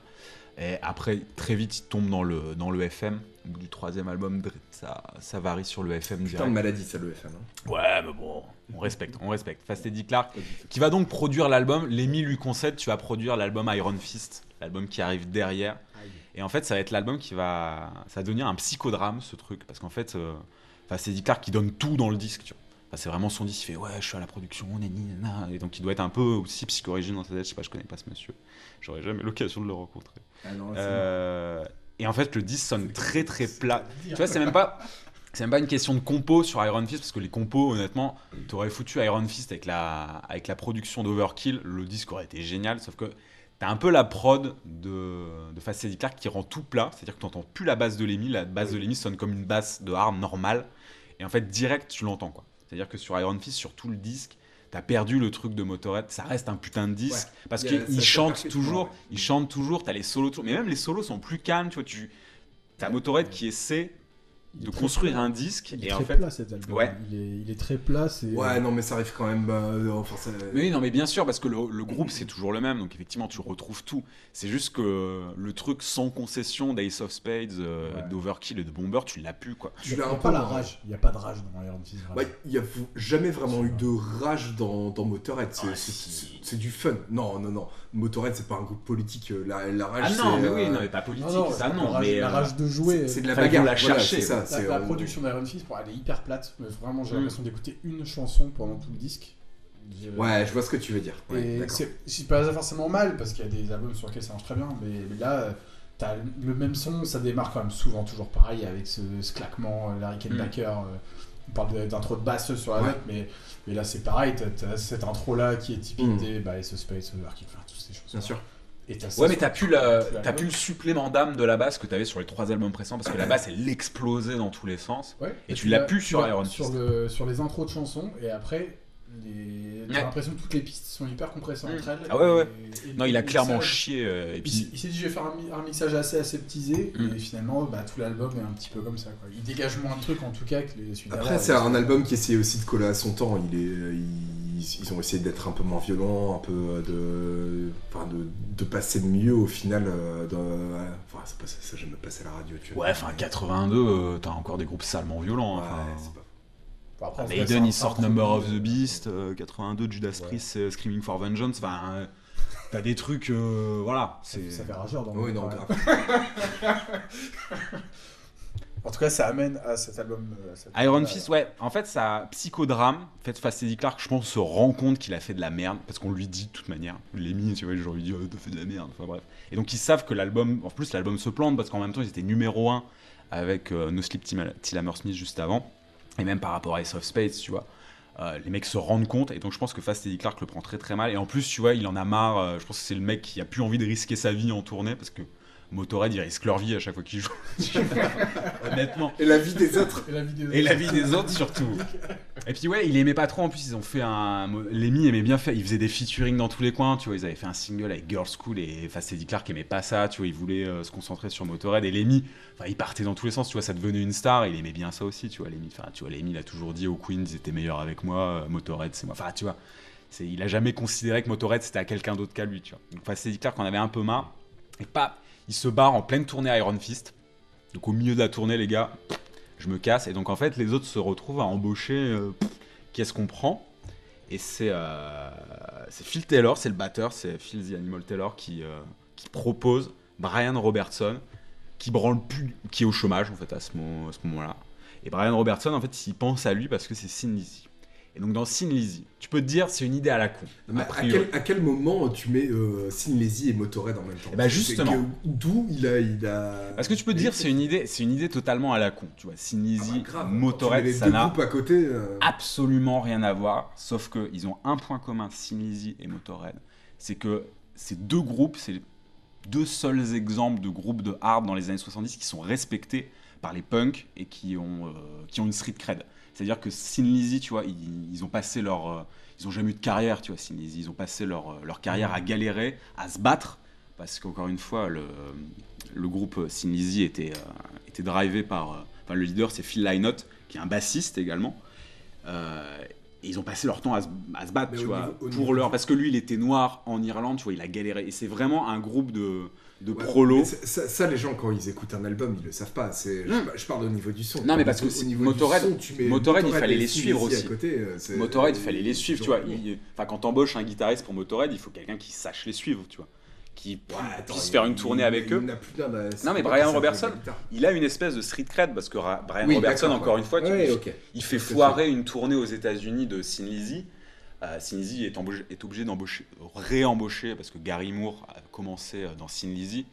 Et après, très vite, il tombe dans le dans le FM. Du troisième album, ça, ça varie sur le FM Putain de direct. maladie, ça, le FM. hein. Ouais, mais bon, on respecte, on respecte. Fast Eddie Clark, qui va donc produire l'album. Lemmy lui concède, tu vas produire l'album Iron Fist, l'album qui arrive derrière. Et en fait, ça va être l'album qui va. Ça va devenir un psychodrame, ce truc. Parce qu'en fait, euh, c'est Eddie Clark qui donne tout dans le disque. tu vois. Enfin, c'est vraiment son disque. Il fait Ouais, je suis à la production, nani, nana. Et donc, il doit être un peu aussi psychorigide dans sa tête. Je sais pas, je connais pas ce monsieur. J'aurais jamais l'occasion de le rencontrer. Ah non, Euh, et en fait, le disque sonne très très plat. Tu vois, c'est même pas. c'est même pas une question de compo sur Iron Fist parce que les compos, honnêtement, t'aurais foutu Iron Fist avec la, avec la production d'Overkill, le disque aurait été génial, sauf que t'as un peu la prod de, de Fast Eddie Clark qui rend tout plat, c'est-à-dire que t'entends plus la basse de Lemmy, la basse de Lemmy sonne comme une basse de hard normale, et en fait, direct, tu l'entends quoi. C'est-à-dire que sur Iron Fist, sur tout le disque, t'as perdu le truc de Motorhead, ça reste un putain de disque, Ouais. parce Il y a- qu'il ça chante fait toujours, parfaitement, ouais. il chante toujours, t'as les solos, mais même les solos sont plus calmes, tu vois, tu... T'as Motorhead qui essaie de construire plat. un disque, Il est et très en fait... plat cet album. Ouais. Il est, il est très plat. C'est Ouais, non, mais ça arrive quand même. euh, enfin, ça- Mais oui, non, mais bien sûr, parce que le, le groupe c'est toujours le même, donc effectivement tu retrouves tout. C'est juste que le truc sans concession d'Ace of Spades, euh, Ouais. d'Overkill et de Bomber, tu l'as plus quoi. Tu l'as un pas peu la rage. Il n'y a pas de rage dans Iron Fist. Ouais, il n'y a jamais vraiment eu de rage dans, dans Motorhead. C'est Ah, c'est- si. c'est- c'est du fun. Non, non, non. Motorhead, c'est pas un groupe politique. euh, La, la rage, Ah non, c'est, mais euh, oui, non, mais pas politique, Non, non, ça la non, rage, mais. la euh, rage de jouer. c'est de la Enfin, bagarre. la voilà, chercher. c'est ça. La, la euh, production d'Iron Fist, bon, elle est hyper plate. mais Vraiment, j'ai Mm. l'impression d'écouter une chanson pendant tout le disque. Ouais, je vois ce que tu veux dire. Ouais, c'est pas forcément mal parce qu'il y a des albums sur lesquels ça marche très bien, mais, là, euh, t'as le même son, ça démarre quand même souvent toujours pareil avec ce, ce claquement, euh, Larry Kenbacker. euh, on parle d'intro de basse sur la Ouais. note, mais, mais là c'est pareil, t'as cette intro là qui est typique Mm. des bah, Ace of Ces choses. Bien sûr. Et Ouais, mais t'as plus, la, le supplément d'âme de la basse que t'avais sur les trois albums précédents parce que la basse elle explosait dans tous les sens. Ouais, Et tu l'as plus sur Iron sur, le, sur les intros de chansons, et après, les... t'as Ouais. l'impression que toutes les pistes sont hyper compressées Mm. entre elles. Ah ouais, ouais. et- et- Non, il a clairement chié. euh, et Il, puis, il s'est dit je vais faire un, un mixage assez aseptisé Mm. et finalement bah, tout l'album est un petit peu comme ça quoi. Il dégage moins de trucs en tout cas que les suites Après, c'est un album qui essayait aussi de coller à son temps. Il est, ils, ils ont essayé d'être un peu moins violents, un peu de, enfin de, de passer mieux au final. euh, De, enfin, c'est pas ça, ça j'aime passer à la radio. Tu vois. ouais, enfin 82, euh, t'as encore des groupes salement violents. hein, Ouais, pas- Maiden, un- ils un sortent Number of the euh, Beast, euh, 82, Judas Ouais. Priest, euh, Screaming for Vengeance, enfin, euh, t'as des trucs, euh, voilà. Ça, ça fait rageur dans le Oui, monde, non. En tout cas, ça amène à cet album. euh, à cet Iron. Fist, ouais, en fait, ça psychodrame. En fait, Fast Eddie Clark, je pense, se rend compte qu'il a fait de la merde, parce qu'on lui dit de toute manière. Les mis, tu vois, gens lui disent, oh, t'as fait de la merde, enfin bref. Et donc, ils savent que l'album, en plus, l'album se plante, parce qu'en même temps, ils étaient numéro 1 avec euh, No Sleep Till Till Hammersmith juste avant, et même par rapport à Ace of Spades, tu vois. Euh, les mecs se rendent compte, et donc je pense que Fast Eddie Clark le prend très très mal. Et en plus, tu vois, il en a marre. euh, je pense que c'est le mec qui a plus envie de risquer sa vie en tournée, parce que Motorhead, ils risquent leur vie à chaque fois qu'ils jouent. Honnêtement. Et la vie des autres. Et la vidéo. Et la vie des autres surtout. Et puis ouais, il aimait pas trop. En plus, ils ont fait un. Lemmy aimait bien faire. Ils faisaient des featuring dans tous les coins. Tu vois, ils avaient fait un single avec Girls School et Fast Eddie Clark aimait pas ça. Tu vois, il voulait euh, se concentrer sur Motorhead. Et Lemmy, enfin, il partait dans tous les sens. Tu vois, ça devenait une star. Et il aimait bien ça aussi. Tu vois, Lemmy. Enfin, tu vois, Lemmy, il a toujours dit aux Queens, ils étaient meilleurs avec moi. euh, Motorhead, c'est moi. Enfin, tu vois. C'est, il a jamais considéré que Motorhead c'était à quelqu'un d'autre qu'à lui, tu vois. Donc Fast Eddie Clark en avait un peu marre. Et pas, il se barre en pleine tournée Iron Fist. Donc au milieu de la tournée, les gars, je me casse. Et donc en fait, les autres se retrouvent à embaucher. euh, Qu'est-ce qu'on prend Et c'est euh, Phil Taylor, c'est le batteur, c'est Phil the Animal Taylor qui, euh, qui propose Brian Robertson, qui branle plus, qui est au chômage en fait à ce, moment-là. Et Brian Robertson, en fait, il pense à lui parce que c'est Sin. Et donc dans Sin Lizzy, tu peux te dire c'est une idée à la con. Mais à, quel, à quel moment tu mets euh, Sin Lizzy et Motorhead en même temps? Eh ben, C'est justement. que- D'où il a, il a. Parce que tu peux te dire c'est une idée, c'est une idée totalement à la con. Tu vois, Sin Ah bah, Lizzy. Motorhead, ça n'a groupes à côté. euh, absolument rien à voir, sauf qu'ils ont un point commun, Sin Lizzy et Motorhead. C'est que ces deux groupes, c'est deux seuls exemples de groupes de hard dans les années 70 qui sont respectés par les punks et qui ont, euh, qui ont une street cred. C'est-à-dire que Sin Lizzy, tu vois, ils, ils ont passé leur... euh, ils ont jamais eu de carrière, tu vois, Sin Lizzy. Ils ont passé leur, euh, leur carrière à galérer, à se battre, parce qu'encore une fois, le, le groupe Sin Lizzy était, euh, était drivé par... Enfin, le leader, c'est Phil Lynott, qui est un bassiste également. Euh, et ils ont passé leur temps à se, à se battre, Mais tu vois, niveau- pour leur... Parce que lui, il était noir en Irlande, tu vois, il a galéré. Et c'est vraiment un groupe de, de ouais, prolos. mais ça, les gens, quand ils écoutent un album, ils le savent pas. C'est, je, Mm. je parle au niveau du son. Non, mais parce que Motorhead- son, tu mets Motorhead, il fallait les suivre aussi. À côté, euh, Motorhead, il fallait les suivre, tu vois. Il- Enfin, quand t'embauches un guitariste pour Motorhead, il faut quelqu'un qui sache les suivre, tu vois. Qui Ouais, attends, puisse il- faire une tournée il- avec il eux. n'a plus d'un- c'est Non, mais Brian Robertson. Il a une espèce de street cred parce que Brian Oui, Robertson, encore ouais. une fois, tu- il, fait. foirer une tournée aux États-Unis de Sin Lizzy. Euh, Sin Lizzy est, embauché- est obligé d'embaucher, réembaucher parce que Gary Moore a commencé euh, dans Sin Lizzy.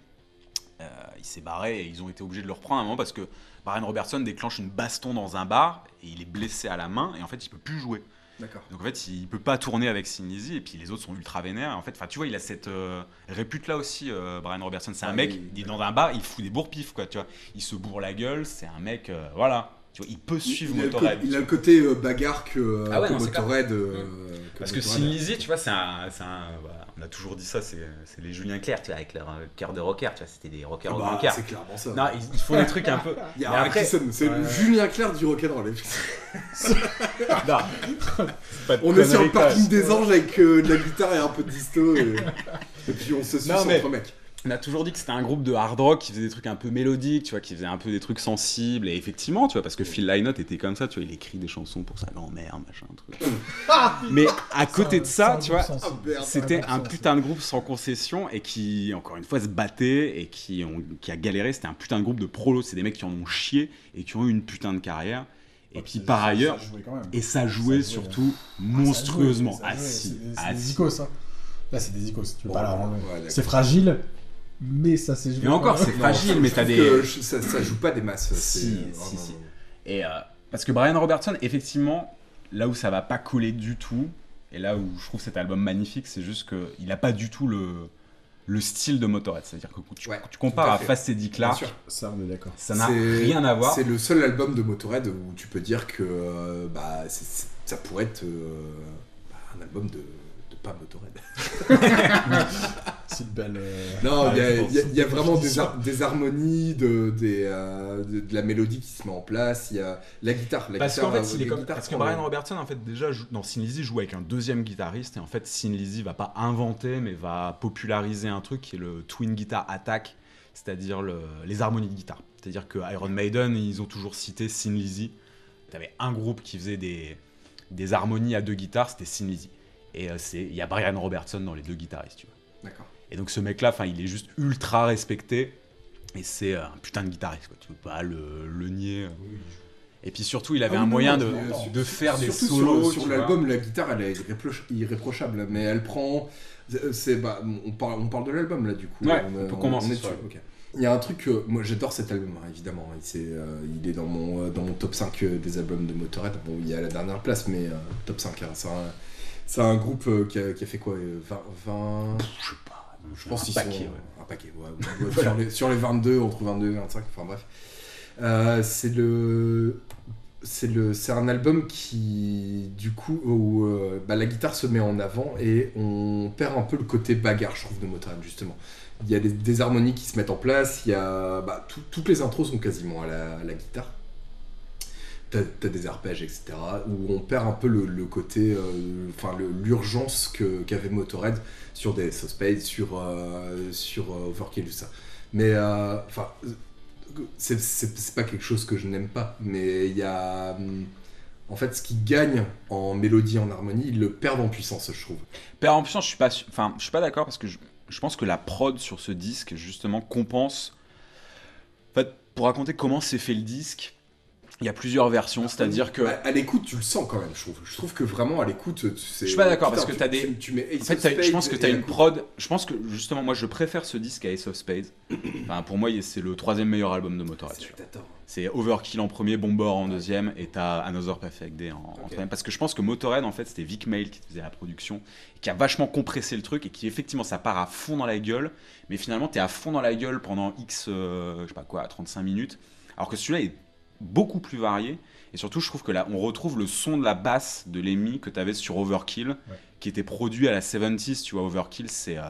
euh, il s'est barré et ils ont été obligés de le reprendre à un moment parce que Brian Robertson déclenche une baston dans un bar et il est blessé à la main et en fait il peut plus jouer. D'accord. Donc en fait il peut pas tourner avec Sin Lizzy et puis les autres sont ultra vénères. En fait, enfin tu vois, il a cette euh, répute là aussi, euh, Brian Robertson. C'est un mec, oui, il est dans un bar, il fout des bourre-pifs quoi, tu vois. Il se bourre la gueule, c'est un mec, euh, voilà. Tu vois, il peut suivre il, le il a le côté euh, bagarre que, euh, Ah ouais, que non, c'est clair. Motorhead. euh, que Parce que Motorhead Sin a. Lizzy, tu vois, c'est un, c'est un- on a toujours dit ça, c'est les Julien Clerc, tu vois, avec leur euh, cœur de rocker, tu vois, c'était des rockers Ah bah, c'est clairement ça. Non, ils, ils font des trucs un peu. Il y a c'est le. Julien Clerc du rock'n'roll. Non. De On est sur le parking des anges avec de la guitare et un peu de disto. Et, et puis on se suit entre mecs. On a toujours dit que c'était un groupe de hard rock qui faisait des trucs un peu mélodiques, tu vois, qui faisait un peu des trucs sensibles. Et effectivement, tu vois, parce que Phil Lynott était comme ça, tu vois, il écrit des chansons pour sa grand-mère, machin, truc. Mais à côté de ça, tu vois, Ah. C'était un putain de groupe sans concession et qui, encore une fois, se battait et qui, ont, qui a galéré. C'était un putain de groupe de prolos. C'est des mecs qui en ont chié et qui ont eu une putain de carrière. Et puis par ailleurs, et ça jouait surtout monstrueusement. Ça Ah jouait, si, c'est des- ah icônes, ça. Là, c'est des icônes. Tu d'accord. C'est fragile, mais ça joué. Et encore, c'est fragile, mais t'as des. que je- ça, ça joue pas des masses. Si, c'est si, si. Et euh, parce que Brian Robertson, effectivement, là où ça va pas coller du tout, et là où je trouve cet album magnifique, c'est juste qu'il a pas du tout le, le style de Motorhead. C'est-à-dire que tu, Ouais, tu compares à à. Fast Eddie Clark. Ça, on est d'accord. ça n'a C'est- rien à voir. C'est le seul album de Motorhead où tu peux dire que euh, bah, c'est- c'est- ça pourrait être euh, bah, un album de, de pas Motorhead. Belle. euh, Non, il y a- ouais, il y, a- y vraiment des, harmonies, de, des, euh, de, de la mélodie qui se met en place. Il y a la guitare. La Parce qu'en fait, euh, il est la comme- parce que Brian Robertson, en fait, déjà, joue- dans Sin Lizzy, joue avec un deuxième guitariste. Et en fait, Sin Lizzy va pas inventer, mais va populariser un truc qui est le twin guitar attack, c'est-à-dire le- les harmonies de guitare. C'est-à-dire que Iron Maiden, ils ont toujours cité Sin Lizzy. T'avais un groupe qui faisait des, des harmonies à deux guitares, c'était Sin Lizzy. Et euh, il y a Brian Robertson dans les deux guitaristes, tu vois. D'accord. Et donc ce mec-là, enfin, il est juste ultra respecté. Et c'est euh, un putain de guitariste, quoi. Tu peux pas le, le nier. Et puis surtout, il avait Ah un moyen non, de, euh, de faire des solos. sur, l'album, la guitare, elle est irréproch- irréprochable, mais elle prend. C'est bah, on parle, on parle de l'album là du coup. Ouais, on, on est- peut commencer est sur. Il y a un truc que moi j'adore cet album hein, évidemment. Il, c'est, euh, il est dans mon euh, dans mon top 5 euh, des albums de Motorhead. Bon, il y a la dernière place, mais euh, top 5. hein. C'est un, c'est un groupe euh, qui, a, qui a fait quoi euh, 20, 20 Je sais pas. Je pense un qu'ils paquet, sont ouais. un paquet. ouais, sur, les, sur les 22, entre 22 et 25, enfin bref. Euh, c'est le. C'est le, c'est un album qui, du coup, où euh, bah, la guitare se met en avant et on perd un peu le côté bagarre, je trouve, de Motown, justement. Il y a des, des harmonies qui se mettent en place, il y a, bah, tout- toutes les intros sont quasiment à la, à la guitare. T'as as des arpèges, etc. Où on perd un peu le, côté, euh, enfin le- l'urgence qu'avait Motorhead sur des Spade, sur, euh, euh, Overkill, tout ça. Mais, euh, enfin, c'est- pas quelque chose que je n'aime pas, mais il y a. hum, En fait, ce qui gagne en mélodie, en harmonie, ils le perdent en puissance, je trouve. Père en puissance, je suis pas, enfin, je suis pas d'accord parce que je, je pense que la prod sur ce disque justement compense. En fait, pour raconter comment s'est fait le disque, il y a plusieurs versions, c'est-à-dire que. À, à l'écoute, tu le sens quand même, je trouve. Je trouve que vraiment, à l'écoute. Je suis pas d'accord, parce que tu- t'as des- Tu, tu mets Ace En fait, of t'as- je Spades pense que tu as une prod. Je pense que justement, moi, je préfère ce disque à Ace of Spades. Enfin, pour moi, c'est le troisième meilleur album de Motorhead. C'est Overkill en premier, Bomber en deuxième, et t'as Another Perfect Day en, troisième. Parce que je pense que Motorhead, en fait, c'était Vic Mail qui faisait la production, et qui a vachement compressé le truc, et qui, effectivement, ça part à fond dans la gueule, mais finalement, t'es à fond dans la gueule pendant X, euh, je sais pas quoi, 35 minutes. Alors que celui-là est beaucoup plus varié, et surtout, je trouve que là, on retrouve le son de la basse de Lemmy que t'avais sur Overkill, qui était produit à la 70s, tu vois, Overkill, c'est. euh,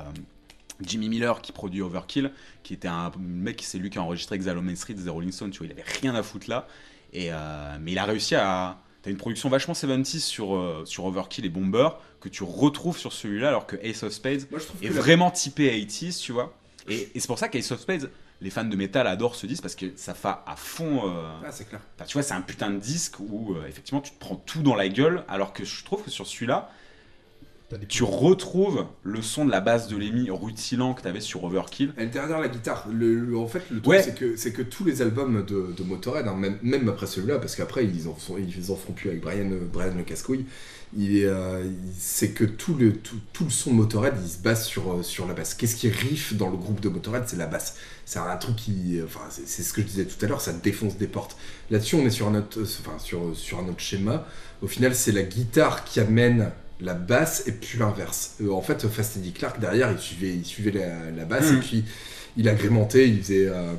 Jimmy Miller qui produit Overkill, qui était un mec, c'est lui qui a enregistré Exile Main Street, The Rolling Stone, tu vois, il avait rien à foutre là. Et, euh, mais il a réussi à. T'as une production vachement 70s sur, euh, sur Overkill et Bomber que tu retrouves sur celui-là, alors que Ace of Spades Moi, est la- vraiment typé 80s, tu vois. Et, et c'est pour ça qu'Ace of Spades, les fans de métal adorent ce disque parce que ça fait à fond. euh, Ah, c'est clair. Enfin, tu vois, c'est un putain de disque où euh, effectivement tu te prends tout dans la gueule, alors que je trouve que sur celui-là, tu retrouves le son de la basse de Lemmy rutilant que t'avais sur Overkill. Elle derrière la guitare. Le, le- en fait, le truc, Ouais. c'est que, c'est que tous les albums de, de Motorhead, hein, même, même après celui-là, parce qu'après, ils en, font, ils en feront plus avec Brian, euh, Brian le casse-couille, euh, c'est que tout le, tout, tout le son de Motorhead, il se base sur, euh, sur la basse. Qu'est-ce qui riff dans le groupe de Motorhead C'est la basse. C'est un truc qui. Enfin, c'est, c'est ce que je disais tout à l'heure, ça défonce des portes. Là-dessus, on est sur un autre, enfin, sur, sur un autre schéma. Au final, c'est la guitare qui amène la basse et puis l'inverse. Euh, en fait, Fast Eddie Clark, derrière, il suivait, il suivait la, la basse et puis il agrémentait, il faisait, euh,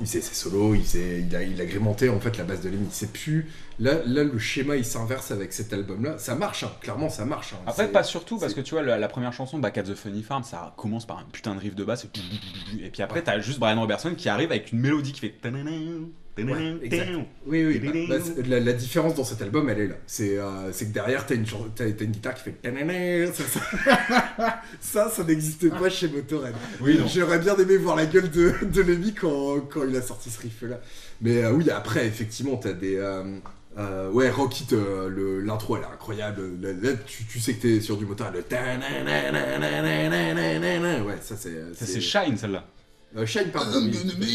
il faisait ses solos, il, faisait, il, a- il agrémentait en fait la basse de Lemmy. C'est plus. Là, là, le schéma il s'inverse avec cet album-là. Ça marche, hein, clairement, ça marche. hein. Après, pas surtout, parce que tu vois, la, la première chanson, Back at the Funny Farm, ça commence par un putain de riff de basse, et, et puis après, t'as juste Brian Robertson qui arrive avec une mélodie qui fait. Ouais, exact. Oui, oui. bah, bah, la, la différence dans cet album, elle est là. C'est euh, c'est que derrière, t'as une, une guitare qui fait. Ça, ça, ça, ça n'existe pas chez Motorhead. Oui. J'aurais bien aimé voir la gueule de, de Lemmy quand, quand il a sorti ce riff-là. Mais euh, oui, après, effectivement, t'as des. euh, euh, ouais, Rocket, euh, le- l'intro, elle est incroyable. Là, là, tu, tu sais que t'es sur du Motorhead. Le. Ouais, ça, c'est. Ça, c'est Shine, celle-là. Euh, Shine, pardon. Oui,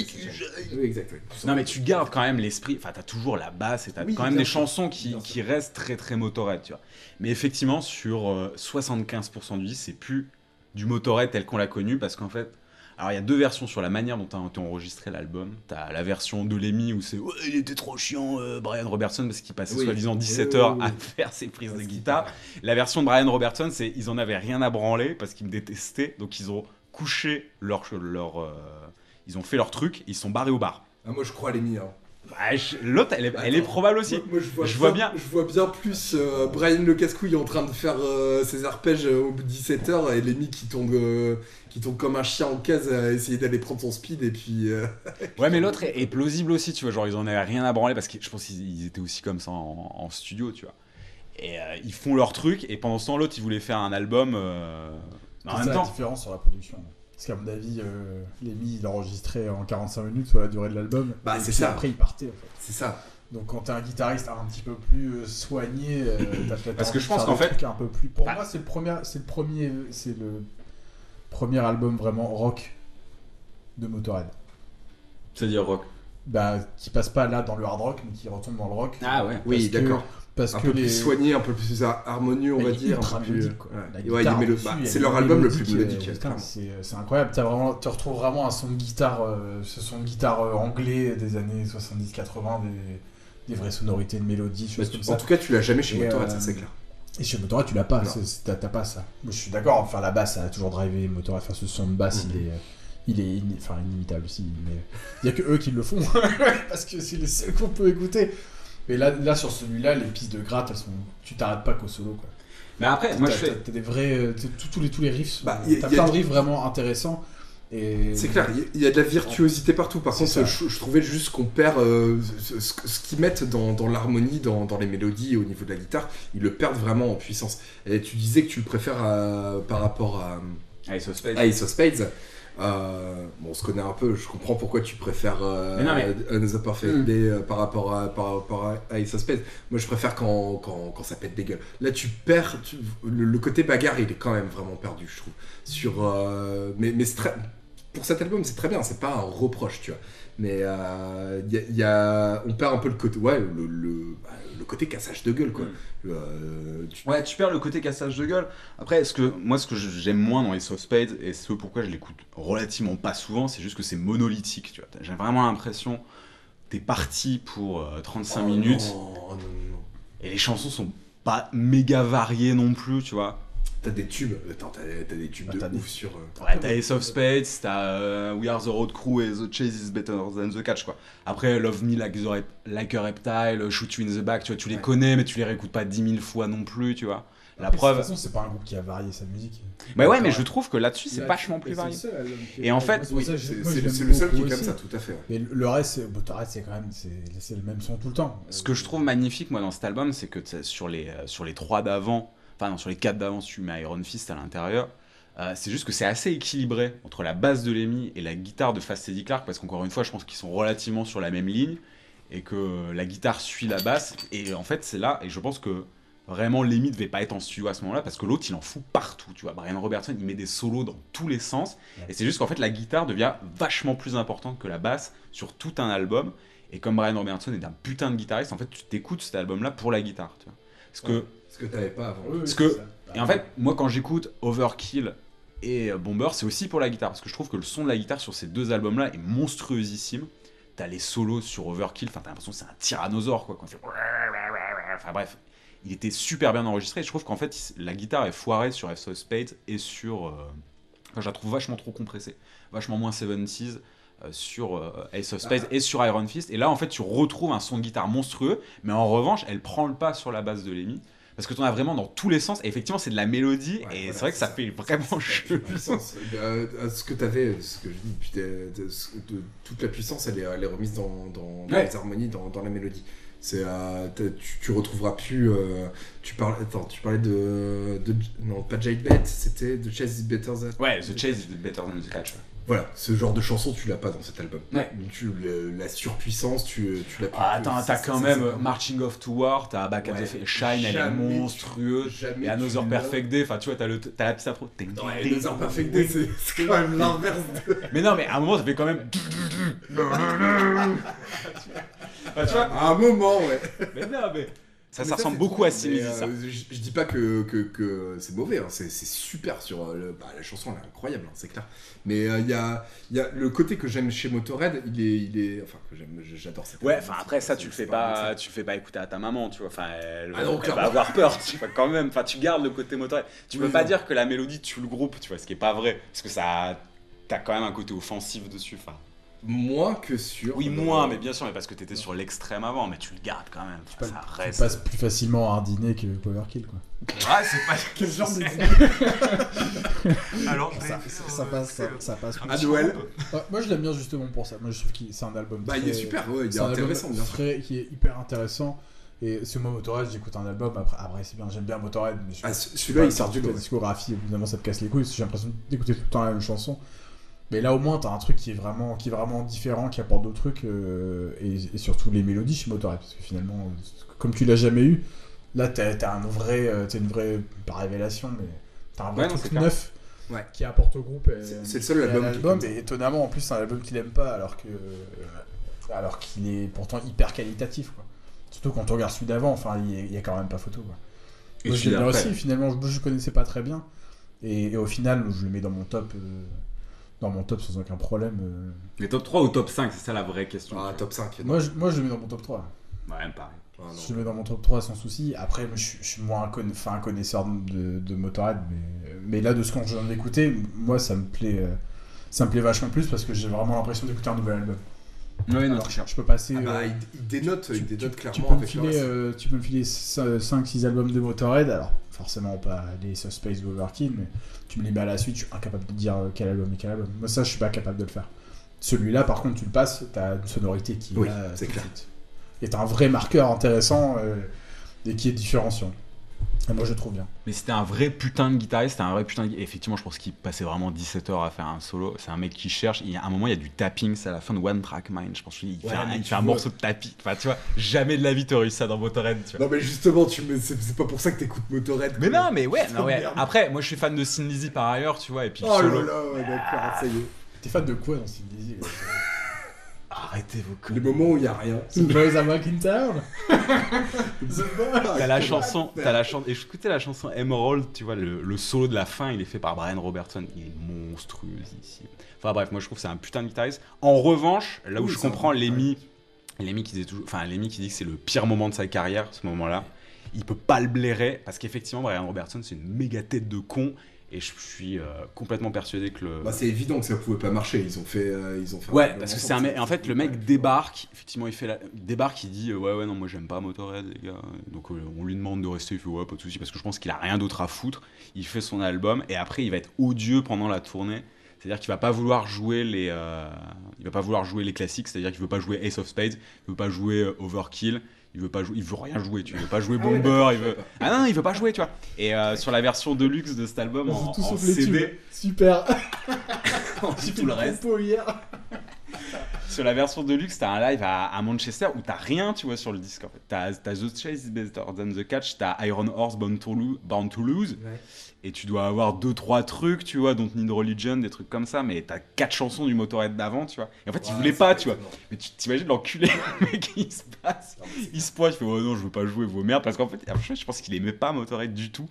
c'est Shine. Oui, exact. oui. Non, mais tu gardes quand même l'esprit. Enfin, t'as toujours la basse et t'as Oui, quand même bien des sûr. chansons qui, Bien qui restent très très Motorhead, tu vois. Mais effectivement, sur euh, 75% du disque, c'est plus du Motorhead tel qu'on l'a connu parce qu'en fait. Alors, il y a deux versions sur la manière dont été enregistré l'album. T'as la version de Lemmy où c'est Ouais, il était trop chiant, euh, Brian Robertson, parce qu'il passait Oui. soi-disant 17 Oui, heures oui, à faire ses prises de Parce qu'il guitare. La version de Brian Robertson, c'est ils en avaient rien à branler parce qu'ils me détestaient, donc ils ont couché leur. leur euh, ils ont fait leur truc, ils sont barrés au bar. Ah, moi, je crois à Lemmy. Hein. Bah, je- L'autre, elle, est- elle est Attends. probable aussi. Moi, moi, je, vois Je vois bien. Je vois bien plus euh, Brian le casse-couille en train de faire euh, ses arpèges au bout de 17h et Lemmy qui tombe, euh, qui tombe comme un chien en case à essayer d'aller prendre son speed et puis. euh, Ouais, mais l'autre est, est plausible aussi, tu vois. Genre, ils en avaient rien à branler parce que je pense qu'ils ils étaient aussi comme ça en, en studio, tu vois. Et euh, ils font leur truc, et pendant ce temps, l'autre, il voulait faire un album. En C'est même ça la temps, différence sur la production. Parce qu'à mon avis, euh, Lemmy, il enregistrait en 45 minutes sur la durée de l'album. Bah, et c'est ça. Après, il partait. En fait. C'est ça. Donc quand t'es un guitariste un petit peu plus euh, soigné, euh, t'as peut-être Parce que je pense qu'en fait- un peu plus. Pour Bah- moi, c'est le premier, c'est le premier, c'est le premier album vraiment rock de Motorhead. c'est-à-dire rock. Bah, qui passe pas là dans le hard rock, mais qui retombe dans le rock. Ah ouais. Oui, d'accord. Parce Un que peu les... plus soigné, un peu plus har- harmonieux, on va est dire. un peu plus- mélodique, quoi. ouais. Ouais, est bah, c'est est leur album le plus mélodique, mélodique. euh, c'est incroyable. T'as vraiment, tu retrouves vraiment un son de guitare, euh, ce son de guitare euh, anglais des années 70-80, des, des vraies sonorités de mélodie, Bah, choses tu- comme en ça. tout cas, tu l'as jamais chez Motorhead, euh, ça c'est clair. Et chez Motorhead, tu l'as pas, t'as pas ça. Moi, je suis d'accord, enfin la basse, ça a toujours drivé Motorhead. Enfin, ce son de basse, Mhm. il est, euh, il est enfin, inimitable aussi. Mais il y a que eux qui le font, parce que c'est les seuls qu'on peut écouter. Mais là, là sur celui-là, les pistes de gratte, elles sont, tu t'arrêtes pas qu'au solo, quoi. Mais après, moi, T'as- je fais. t'as- des vrais, euh, tous- tous les tous les riffs. sont- Bah, y a- t'as plein de riffs vraiment intéressants. Et C'est clair, il y a- de la virtuosité partout. Par contre, je, je trouvais juste qu'on perd euh, ce, ce- ce qu'ils mettent dans, dans l'harmonie, dans, dans les mélodies et au niveau de la guitare, ils le perdent vraiment en puissance. Et tu disais que tu le préfères à- par rapport à Ace of Spades. Euh, bon, on se connaît un peu, je comprends pourquoi tu préfères euh, Mais non, mais- Another Perfect Mm. Day euh, par, rapport à, par rapport à Ace of Spades. Moi, je préfère quand, quand, quand ça pète des gueules. Là, tu perds. tu- le, le côté bagarre, il est quand même vraiment perdu, je trouve. Sur, euh, mais mais très- pour cet album, c'est très bien, c'est pas un reproche, tu vois. Mais euh, il y a- y a, on perd un peu le côté. Ouais, le, le, bah, le côté cassage de gueule, quoi. Mm. Euh, tu- Ouais, tu perds le côté cassage de gueule. Après, ce que, moi, ce que j'aime moins dans les Soft Spades, et ce pourquoi je l'écoute relativement pas souvent, c'est juste que c'est monolithique. Tu vois. J'ai vraiment l'impression t'es parti pour euh, 35 Oh minutes, non, non, non. et les chansons sont pas méga variées non plus, tu vois. T'as des tubes, attends, t'as, t'as des tubes Bah, de t'as des- ouf sur. euh, Ouais, t'as les Soft Spades, t'as euh, We Are the Road Crew et The Chase is Better Than the Catch, quoi. Après, Love Me Like, the Rep- like a Reptile, Shoot You in the Back, tu vois, tu les Ouais. connais, mais tu les réécoutes pas 10 000 fois non plus, tu vois. La Après, preuve. De toute façon, c'est pas un groupe qui a varié sa musique. Bah ouais, mais je trouve que là-dessus, c'est vachement plus c'est varié. est Et en fait, c'est pour oui, ça que c'est, je- moi, c'est je le, seul qui est comme ça, tout à fait. Mais le reste, c'est- quand même c'est c'est le même son tout le temps. Ce que je trouve magnifique, moi, dans cet album, c'est que sur les, euh, sur les trois d'avant, enfin, non, sur les quatre d'avant, si tu mets Iron Fist à l'intérieur, euh, c'est juste que c'est assez équilibré entre la basse de Lemmy et la guitare de Fast Eddie Clark, parce qu'encore une fois, je pense qu'ils sont relativement sur la même ligne, et que la guitare suit la basse, et en fait, c'est là, et je pense que vraiment Lemmy devait pas être en studio à ce moment-là parce que l'autre il en fout partout, tu vois. Brian Robertson il met des solos dans tous les sens et c'est juste qu'en fait la guitare devient vachement plus importante que la basse sur tout un album et comme Brian Robertson est un putain de guitariste, en fait tu t'écoutes cet album-là pour la guitare, tu vois. Parce que que t'avais pas avant. Oui, Parce que- et en fait, moi, quand j'écoute Overkill et euh, Bomber, c'est aussi pour la guitare. Parce que je trouve que le son de la guitare sur ces deux albums-là est monstrueusissime. T'as les solos sur Overkill, enfin, t'as l'impression que c'est un tyrannosaure, quoi. Quand il fait... Enfin, bref. Il était super bien enregistré. Et je trouve qu'en fait, la guitare est foirée sur F Spade et sur. euh, enfin, je la trouve vachement trop compressée. Vachement moins 70s. euh, sur euh, Ace of Spades et sur Iron Fist et là en fait tu retrouves un son de guitare monstrueux mais en revanche elle prend le pas sur la base de Lemmy parce que tu en as vraiment dans tous les sens et effectivement c'est de la mélodie Ouais, et voilà, c'est vrai que ça fait vraiment La chelou puissance. Euh, ce que t'avais, ce que je dis depuis de- de- de- toute la puissance, elle est, elle est remise dans, dans, dans Ouais. les harmonies, dans, dans la mélodie. C'est, euh, tu, tu retrouveras plus. euh, tu parlais, attends, tu parlais de, de non pas Jade Bet, c'était The Chase is Better Than. ouais The Chase is better than the catch Voilà, ce genre de chanson tu l'as pas dans cet album. Ouais. Tu, le- la surpuissance, tu, tu l'as plus. ah, attends t'as quand même Marching Off to War t'as Back Ouais. Shine elle est monstrueuse jamais et Another Perfect Day enfin tu vois t'as le t'as la petite intro ting, Another. Perfect Day, c'est quand même l'inverse de. mais non mais à un moment ça fait quand même tu vois À un moment, ouais. mais non mais ça, ressemble beaucoup à Lizzy, ça. euh, je, je dis pas que, que, que c'est mauvais, hein, c'est c'est super sur euh, le, bah, la chanson, elle est incroyable, hein, c'est clair. Mais euh, il y, a, il y a le côté que j'aime chez Motorhead, il est, il est, enfin que j'aime, j'adore cette. Ouais, enfin après ça tu le fais pas, tu le fais pas écouter à ta maman, tu vois. Enfin, elle, Ah non, elle clairement. va avoir peur, tu vois quand même. Enfin, tu gardes le côté moteur. Tu peux Oui, pas non. dire que la mélodie tue le groupe, tu vois, ce qui est pas vrai, parce que ça, t'as quand même un côté offensif dessus. Enfin, Moins que sur. oui, moins, mais bien sûr, mais parce que t'étais sur l'extrême avant, mais tu le gardes quand même. Tu Enfin, ça passes- tu reste. passes plus facilement à Hardiner que Powerkill, quoi. Ah, c'est pas. Quel genre de Alors, ça, ça passe, ça, c'est- ça passe. À Noël. Ouais, moi, je l'aime bien justement pour ça. Moi, je trouve que c'est un album. Bah, il est très- super, ouais, il c'est est un album intéressant, bien sûr. frais, qui est hyper intéressant. Et ce moi, Motorhead, j'écoute un album. Après, après c'est bien, j'aime bien Motorhead. Mais je, Ah, celui-là, il sort du. La discographie, évidemment, ça te casse les couilles. J'ai l'impression d'écouter tout le temps la même chanson. Mais là, au moins, t'as un truc qui est vraiment, qui est vraiment différent, qui apporte d'autres trucs. euh, et, et surtout les mélodies chez Motorhead. Parce que finalement, euh, comme tu l'as jamais eu, là, t'as un vrai, euh, t'as une vraie, pas révélation, mais t'as un vrai Ouais, truc neuf. Ouais. Qui apporte au groupe. et- C'est- le seul album ça. et étonnamment, en plus, c'est un album qu'il aime pas, alors que, euh, alors qu'il est pourtant hyper qualitatif, quoi. Surtout quand on regarde celui d'avant, enfin, il y a- il y, a quand même pas photo, quoi. Et Moi, je aussi, finalement, je, je connaissais pas très bien, et, et au final, je le mets dans mon top, euh, dans mon top sans aucun problème. euh. Les top 3 ou top 5, c'est ça la vraie question. Ah, top 5. Moi, je, moi, je le mets dans mon top 3. vois. Ouais, pareil. Ah. Je le mets dans mon top 3 sans souci. Après, moi, je, suis- je suis moins un, conna- enfin, un connaisseur de, de Motorhead, mais, mais là, de ce que j'en ai écouté, moi, ça me plaît, euh, ça me plaît vachement plus parce que j'ai vraiment l'impression d'écouter un nouvel album. Ouais, non, Alors, je peux passer. Ah bah, euh, il, dénote, tu, il dénote tu- clairement tu peux me avec le filer, euh, tu peux me filer 5-6 albums de Motorhead, alors forcément pas les Space ou Overkill, mais tu me les mets à la suite, je suis incapable de dire euh, quel album est quel album. Moi, ça, je suis pas capable de le faire. Celui-là, par contre, tu le passes, t'as une sonorité qui est Oui, clair. suite. Et t'as un vrai marqueur intéressant euh, et qui est différenciant. Et moi, je le trouve bien. Mais c'était un vrai putain de guitariste, c'était un vrai putain de... Effectivement, je pense qu'il passait vraiment 17 heures à faire un solo. C'est un mec qui cherche. Il y a un moment, il y a du tapping, c'est à la fin de One Track Mind. Je pense qu'il Ouais, fait un, il fait un morceau de tapping. Enfin, tu vois, jamais de la vie t'aurais eu ça dans Motorhead, tu vois. Non, mais justement, tu me... c'est c'est pas pour ça que t'écoutes Motorhead. Mais non, mais ouais, non, ouais. merde. Après, moi je suis fan de Sin Lizzy par ailleurs, tu vois, et puis Oh là solo. là, ouais, d'accord, ça y est. T'es fan de quoi dans Dizzy Arrêtez vos Les conneries. moments où il y a rien. The Boys Are Back in Town T'as la chanson, t'as la chanson, et écoutez la chanson Emerald, tu vois, le, le solo de la fin, il est fait par Brian Robertson, il est monstrueux ici. Enfin bref, moi je trouve que c'est un putain de guitariste. En revanche, là où Oui, je comprends Lemmy, Lemmy qui disait toujours, enfin Lemmy qui dit que c'est le pire moment de sa carrière, ce moment-là, il peut pas le blairer parce qu'effectivement Brian Robertson c'est une méga tête de con et je suis euh, complètement persuadé que le Bah, c'est évident que ça pouvait pas marcher. Ils ont fait. euh, ils ont fait Ouais, parce que c'est un mec. En fait, le mec débarque. Effectivement, il fait la... il débarque, il dit euh, ouais ouais non moi j'aime pas Motorhead les gars. Donc euh, on lui demande de rester. Il fait ouais pas de souci parce que je pense qu'il a rien d'autre à foutre. Il fait son album et après il va être odieux pendant la tournée. C'est-à-dire qu'il va pas vouloir jouer les, euh, il va pas vouloir jouer les classiques. C'est-à-dire qu'il veut pas jouer Ace of Spades, il veut pas jouer Overkill. Il veut pas jouer, il veut rien jouer, tu vois. Il veut pas jouer Bomber, il veut. Ah non, il veut pas jouer, tu vois. Et euh, sur la version deluxe de cet album en, Tout en CD. Super tout le reste. Hier. Sur la version de luxe, t'as un live à, à Manchester où t'as rien, tu vois, sur le disque en fait. T'as The Chase is Better Than the Catch, t'as Iron Horse Bound to, Lo- Bound to Lose, et tu dois avoir deux trois trucs, tu vois, Don't Need Religion, des trucs comme ça, mais t'as quatre chansons du Motorhead d'avant, tu vois. Et en fait, il voulait pas, tu vois. Mais tu t'imagines l'enculé, le mec, il se passe, il se pointe, il fait oh non, je veux pas jouer vos merdes, parce qu'en fait, je pense qu'il aimait pas Motorhead du tout.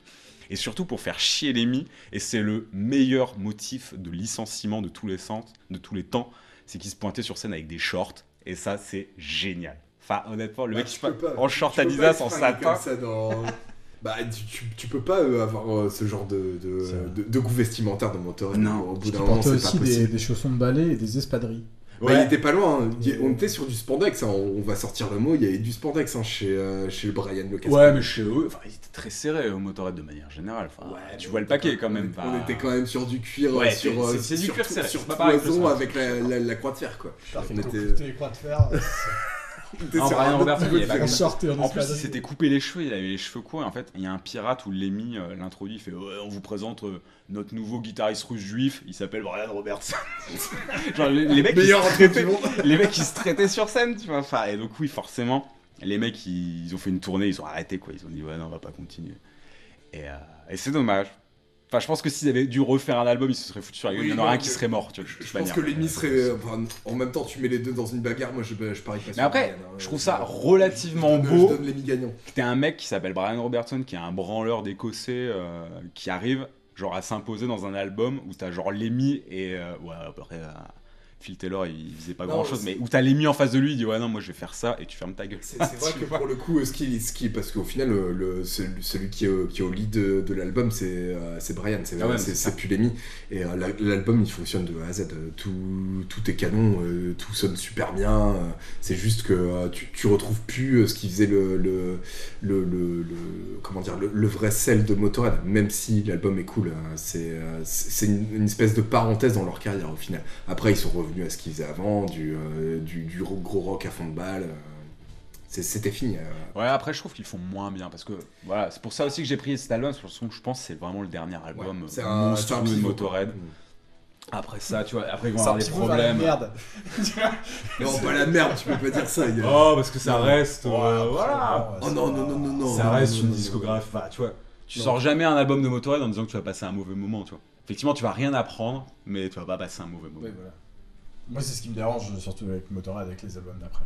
Et surtout pour faire chier Lemmy, et c'est le meilleur motif de licenciement de tous les sens, de tous les temps, c'est qu'il se pointait sur scène avec des shorts, et ça, c'est génial. Enfin, honnêtement, le Bah, mec pas- en short Adidas, en satin. ça dans- Bah, tu, tu, tu peux pas euh, avoir euh, ce genre de, de, C'est vrai. de, de goût vestimentaire de Motorhead. Non. Au bout d'un moment, c'est pas aussi des, possible. des chaussons de ballet et des espadrilles. Bah, il Ouais. était pas loin. hein. On était sur du spandex. hein. On va sortir le mot. Il y avait du spandex hein, chez, euh, chez le Brian Lecastre. Ouais, mais chez eux, enfin, ils étaient très serrés au Motorhead de manière générale. Enfin, Ouais, tu vois le paquet quand même. On était quand même sur du cuir, Ouais, sur, c'est- euh, du sur, cuir serré, sur pas toison ça. avec la, la, la croix de fer, quoi. Parfait, On était- et croix de fer. Non, Brian niveau il En plus, il s'était coupé les cheveux, il avait les cheveux courts. Et en fait, il y a un pirate où Lemmy euh, l'introduit, il fait Ouais, On vous présente euh, notre nouveau guitariste russe juif, il s'appelle Brian Robertson. Genre, les, les mecs, ils se traitaient- les mecs, ils se traitaient sur scène, tu vois. Enfin, et donc, oui, forcément, les mecs, ils, ils ont fait une tournée, ils ont arrêté, quoi. Ils ont dit Ouais, non, on va pas continuer. Et, euh, et c'est dommage. Enfin, je pense que s'ils avaient dû refaire un album, ils se seraient foutus sur la gueule. Oui, il y en aurait non, un qui mais- serait mort, tu vois. Je pense manière. que Miss seraient. enfin, en même temps, tu mets les deux dans une bagarre. Moi, je, je parie pas Mais après, Brian, hein. je trouve ça Je relativement donne- beau. Je donne les gagnants. T'es un mec qui s'appelle Brian Robertson, qui est un branleur d'écossais, euh, qui arrive genre à s'imposer dans un album où t'as genre Lemmy et euh, ouais après euh, Phil Taylor il faisait pas Non, grand chose mais où t'as Lemmy en face de lui il dit ouais non moi je vais faire ça et tu fermes ta gueule. C'est vrai que pour le coup, ce qui, ce qui parce qu'au final, le, le- celui, celui qui, est, au- qui est au lead de, de l'album, c'est euh, Brian, c'est Ah ouais, c'est- Lemmy. Et euh, la- l'album, il fonctionne de A à Z. Euh, Tout, tout est canon, euh, tout sonne super bien. euh, C'est juste que euh, tu, tu retrouves plus euh, ce qui faisait le, le, le, le- comment dire, le, vrai sel de Motorhead, même si l'album est cool. hein, euh, c'est une, une espèce de parenthèse dans leur carrière au final. Après, ils sont revenus à ce qu'ils faisaient avant, du, euh, du, du gros rock à fond de balle. euh, C'était fini. euh. Ouais après je trouve qu'ils font moins bien parce que voilà c'est pour ça aussi que j'ai pris cet album parce que je pense que c'est vraiment le dernier album Ouais, un, un monstrueux de Motorhead. Après ça tu vois après ils vont avoir des problèmes. merde. Non, pas la merde, tu peux pas dire ça. il y a- Oh parce que ça Non. reste euh, Ouais, voilà. ouais, Oh non, non, non, non, non. ça non, reste non, une non, discographie. Enfin, tu vois, tu Non. sors jamais un album de Motorhead en disant que tu vas passer un mauvais moment, tu vois. Effectivement, tu vas rien apprendre, mais tu vas pas passer un mauvais moment. Ouais, voilà. Moi, c'est ce qui me dérange, surtout avec Motorhead, avec les albums d'après.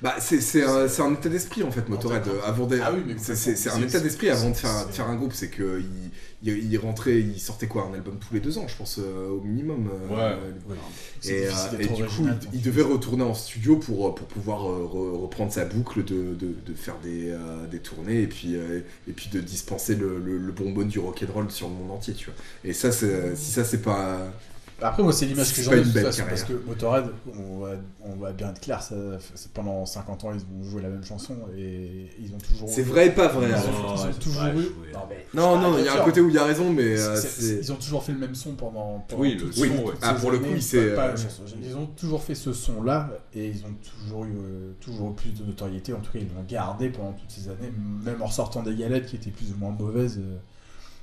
Bah, c'est c'est un, un état d'esprit en fait, Motorhead. Avant Ah oui, mais c'est- un état d'esprit avant de faire, de faire un groupe. C'est que il, il, il rentrait, il sortait quoi, un album tous les deux ans, je pense euh, au minimum. euh, Ouais. Et, euh, et du coup, il, il devait retourner en studio pour, pour pouvoir euh, re- reprendre sa boucle, de, de, de faire des, euh, des tournées et puis, euh, et puis de dispenser le, le, le bonbonne du rock'n'roll sur le monde entier, tu vois. Et ça, c'est- si ça, c'est pas. Après, moi, c'est l'image que j'en ai de toute façon, carrière. parce que Motorhead, on va, on va bien être clair, ça, c'est pendant 50 ans, ils ont joué la même chanson et ils ont toujours. C'est vrai et pas vrai. Ils hein. ont, ils ont ouais, c'est toujours eu. Non, Non, non, il y a un côté où il y a raison, mais euh. Ils ont toujours fait le même son pendant. pendant Oui, le son, toutes Ah, ces pour le coup, c'est, euh. Ils ont toujours fait ce son-là et ils ont toujours eu euh, toujours eu plus de notoriété. En tout cas, ils l'ont gardé pendant toutes ces années, même en sortant des galettes qui étaient plus ou moins mauvaises. euh,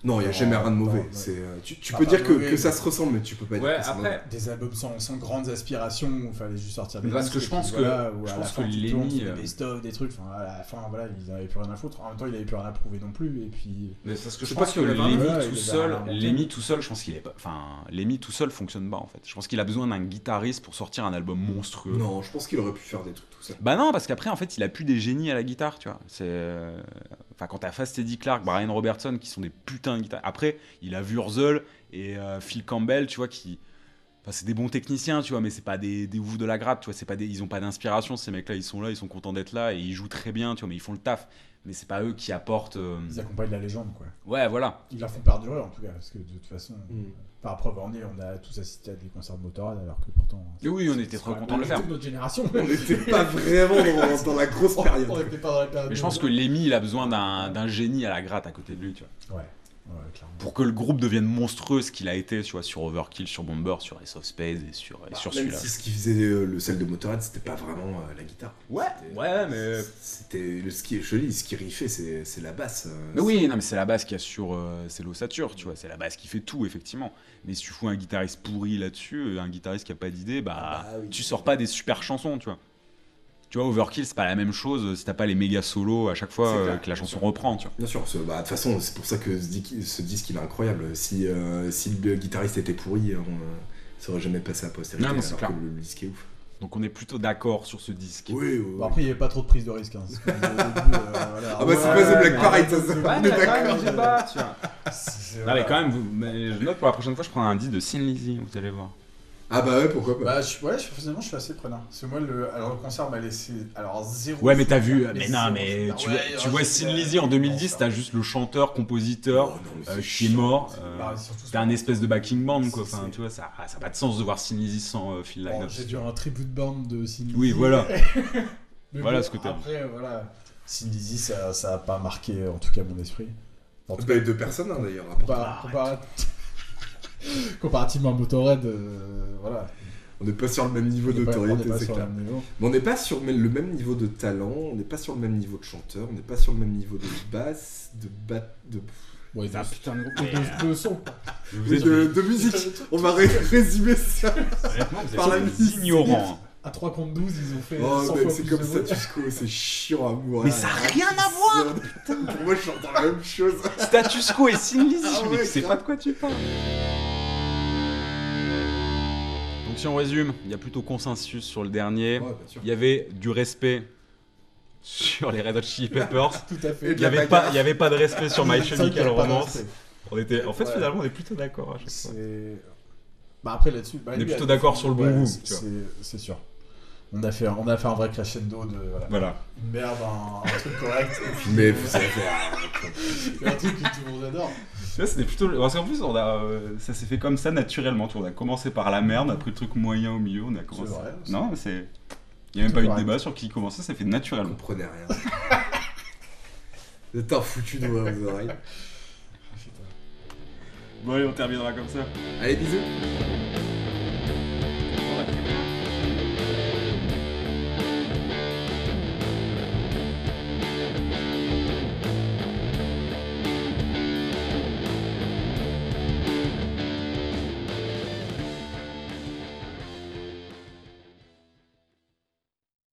Non, il n'y a jamais rien de mauvais. C'est, euh, tu tu peux dire que, mauvais, que ça se ressemble, mais tu peux pas dire que c'est après, mauvais. Des albums sans, sans grandes aspirations où il fallait juste sortir des Mais parce disques, que je pense que- voilà, je à pense la fin, que fais euh, des best-of, des trucs. Enfin, à la fin, voilà, ils n'avaient plus rien à foutre. En même temps, il avait plus rien à prouver non plus. Et puis. Mais parce que Je je pense pas que vraiment- Ouais, tout seul. Lemmy tout seul, je pense qu'il est pas. Enfin, Lemmy tout seul fonctionne pas en fait. Je pense qu'il a besoin d'un guitariste pour sortir un album monstrueux. Non, je pense qu'il aurait pu faire des trucs tout ça. Bah non, parce qu'après, en fait, il a plus des génies à la guitare, tu vois. C'est. euh, Enfin, quand t'as Fast Eddie Clark, Brian Robertson, qui sont des putains de guitares. Après, il a Wurzel et euh, Phil Campbell, tu vois, qui. Enfin, c'est des bons techniciens, tu vois, mais c'est pas des, des oufs de la gratte, tu vois. C'est pas des, ils ont pas d'inspiration, ces mecs-là. Ils sont là, ils sont contents d'être là et ils jouent très bien, tu vois, mais ils font le taf. Mais c'est pas eux qui apportent. euh, Ils accompagnent la légende, quoi. Ouais, voilà. Ils la font perdurer, en tout cas. Parce que de toute façon, Mm. Par preuve en est, on a tous assisté à des concerts de Motorhead, alors que pourtant. Et oui, on était trop contents de le faire. notre génération. On n'était pas vraiment dans, dans la grosse période. On était pas dans la période. Mais je pense que Lemmy, il a besoin d'un d'un génie à la gratte à côté de lui, tu vois. Ouais. Pour que le groupe devienne monstrueux, ce qu'il a été, tu vois, sur Overkill, sur Bomber, sur Ace of Spades et sur, et Bah, sur celui-là. si ce qui faisait euh, le sel de Motorhead, c'était pas vraiment euh, la guitare. Ouais, ouais, mais- C'était le ski, je dis, ce qui riffait, c'est c'est la basse. euh, Mais oui, non, mais c'est la basse qui assure, euh, c'est l'ossature, tu vois, c'est la basse qui fait tout, effectivement. Mais si tu fous un guitariste pourri là-dessus, euh, un guitariste qui a pas d'idée, bah, Ah bah oui. tu sors pas des super chansons, tu vois. Tu vois, Overkill, c'est pas la même chose euh, si t'as pas les méga solos à chaque fois euh, clair, que la chanson sûr. reprend, tu vois. Bien sûr, bah, de toute façon, c'est pour ça que ce, di- ce disque il est incroyable. Si, euh, si le guitariste était pourri, on, ça aurait jamais passé à postérité. Non, non, c'est alors clair. que le, le disque est ouf. Donc on est plutôt d'accord sur ce disque. Oui, oui. Bon, après, il n'y avait pas trop de prise de risque. Hein. Début, euh, voilà. Ah bah, c'est pas The Black Parade, ça, ça, Ouais, mais d'accord. Non, mais quand même, vous, mais je note pour la prochaine fois, je prends un disque de Sin Lizzy, vous allez voir. Ah bah ouais, pourquoi pas. Bah, je, ouais, je, finalement, je suis assez preneur. Parce que moi, le, alors, le concert m'a laissé. Alors, zéro. Ouais, mais t'as vu, mais non, mais souvenir. tu Ouais, vois, tu Sin Lizzy en 2010, ça. t'as juste le chanteur, compositeur, Oh, euh, mort. euh, Bah, surtout T'as un espèce de backing band, quoi. Enfin, tu vois, ça ça a pas de sens de voir Sin Lizzy sans euh, Phil Bon, Lynott. J'ai dû un tribute band de Sin Lizzy. Oui, voilà. Voilà bon, ce que t'as Après, voilà. Sin Lizzy, ça, ça a pas marqué, en tout cas, mon esprit. En tout Bah, deux personnes hein, d'ailleurs. Comparat- Comparativement à Motorhead, euh, voilà. On n'est pas sur le même niveau d'autorité, c'est clair. Mais on n'est pas sur le même niveau de talent, on n'est pas sur le même niveau de chanteur, on n'est pas sur le même niveau de basse, de bat, de, Ouais, de, Ah, putain de de, de son. De, de musique. On va ré- résumer ça. par la musique. ignorants. À 3 contre 12, ils ont fait Oh, 100 mais fois c'est comme status quo, c'est chiant à mourir. Mais ça a rien à voir Putain, Pour moi, je chante la même chose. Status quo et Sin Lizzy, Ah mais ouais, tu sais grave. pas de quoi tu parles. Si on résume, il y a plutôt consensus sur le dernier. Ouais. Il y avait du respect sur les Red Hot Chili Peppers. Tout à fait. Il n'y avait, pas- avait de respect sur My Chemical Romance. On était, en fait, Ouais. finalement, on est plutôt d'accord à chaque fois. C'est. Bah après là-dessus. Bah, On est plutôt d'accord sur le bon goût, c'est- sûr. On a, fait, on a fait un vrai crescendo de. Voilà. Voilà. Une merde, un, un truc correct. et puis, Mais vous savez un truc que tout le monde adore. Tu vois, c'était plutôt. Parce qu'en plus, on a, euh, ça s'est fait comme ça naturellement. Tu vois, on a commencé par la merde, après le truc moyen au milieu, on a commencé. vrai, non, mais c'est. Il n'y a même pas eu de débat sur qui commençait, ça s'est fait Vous naturellement. comprenez rien. Vous êtes un foutu de vos oreilles. Bon, allez, on terminera comme ça. Allez, bisous.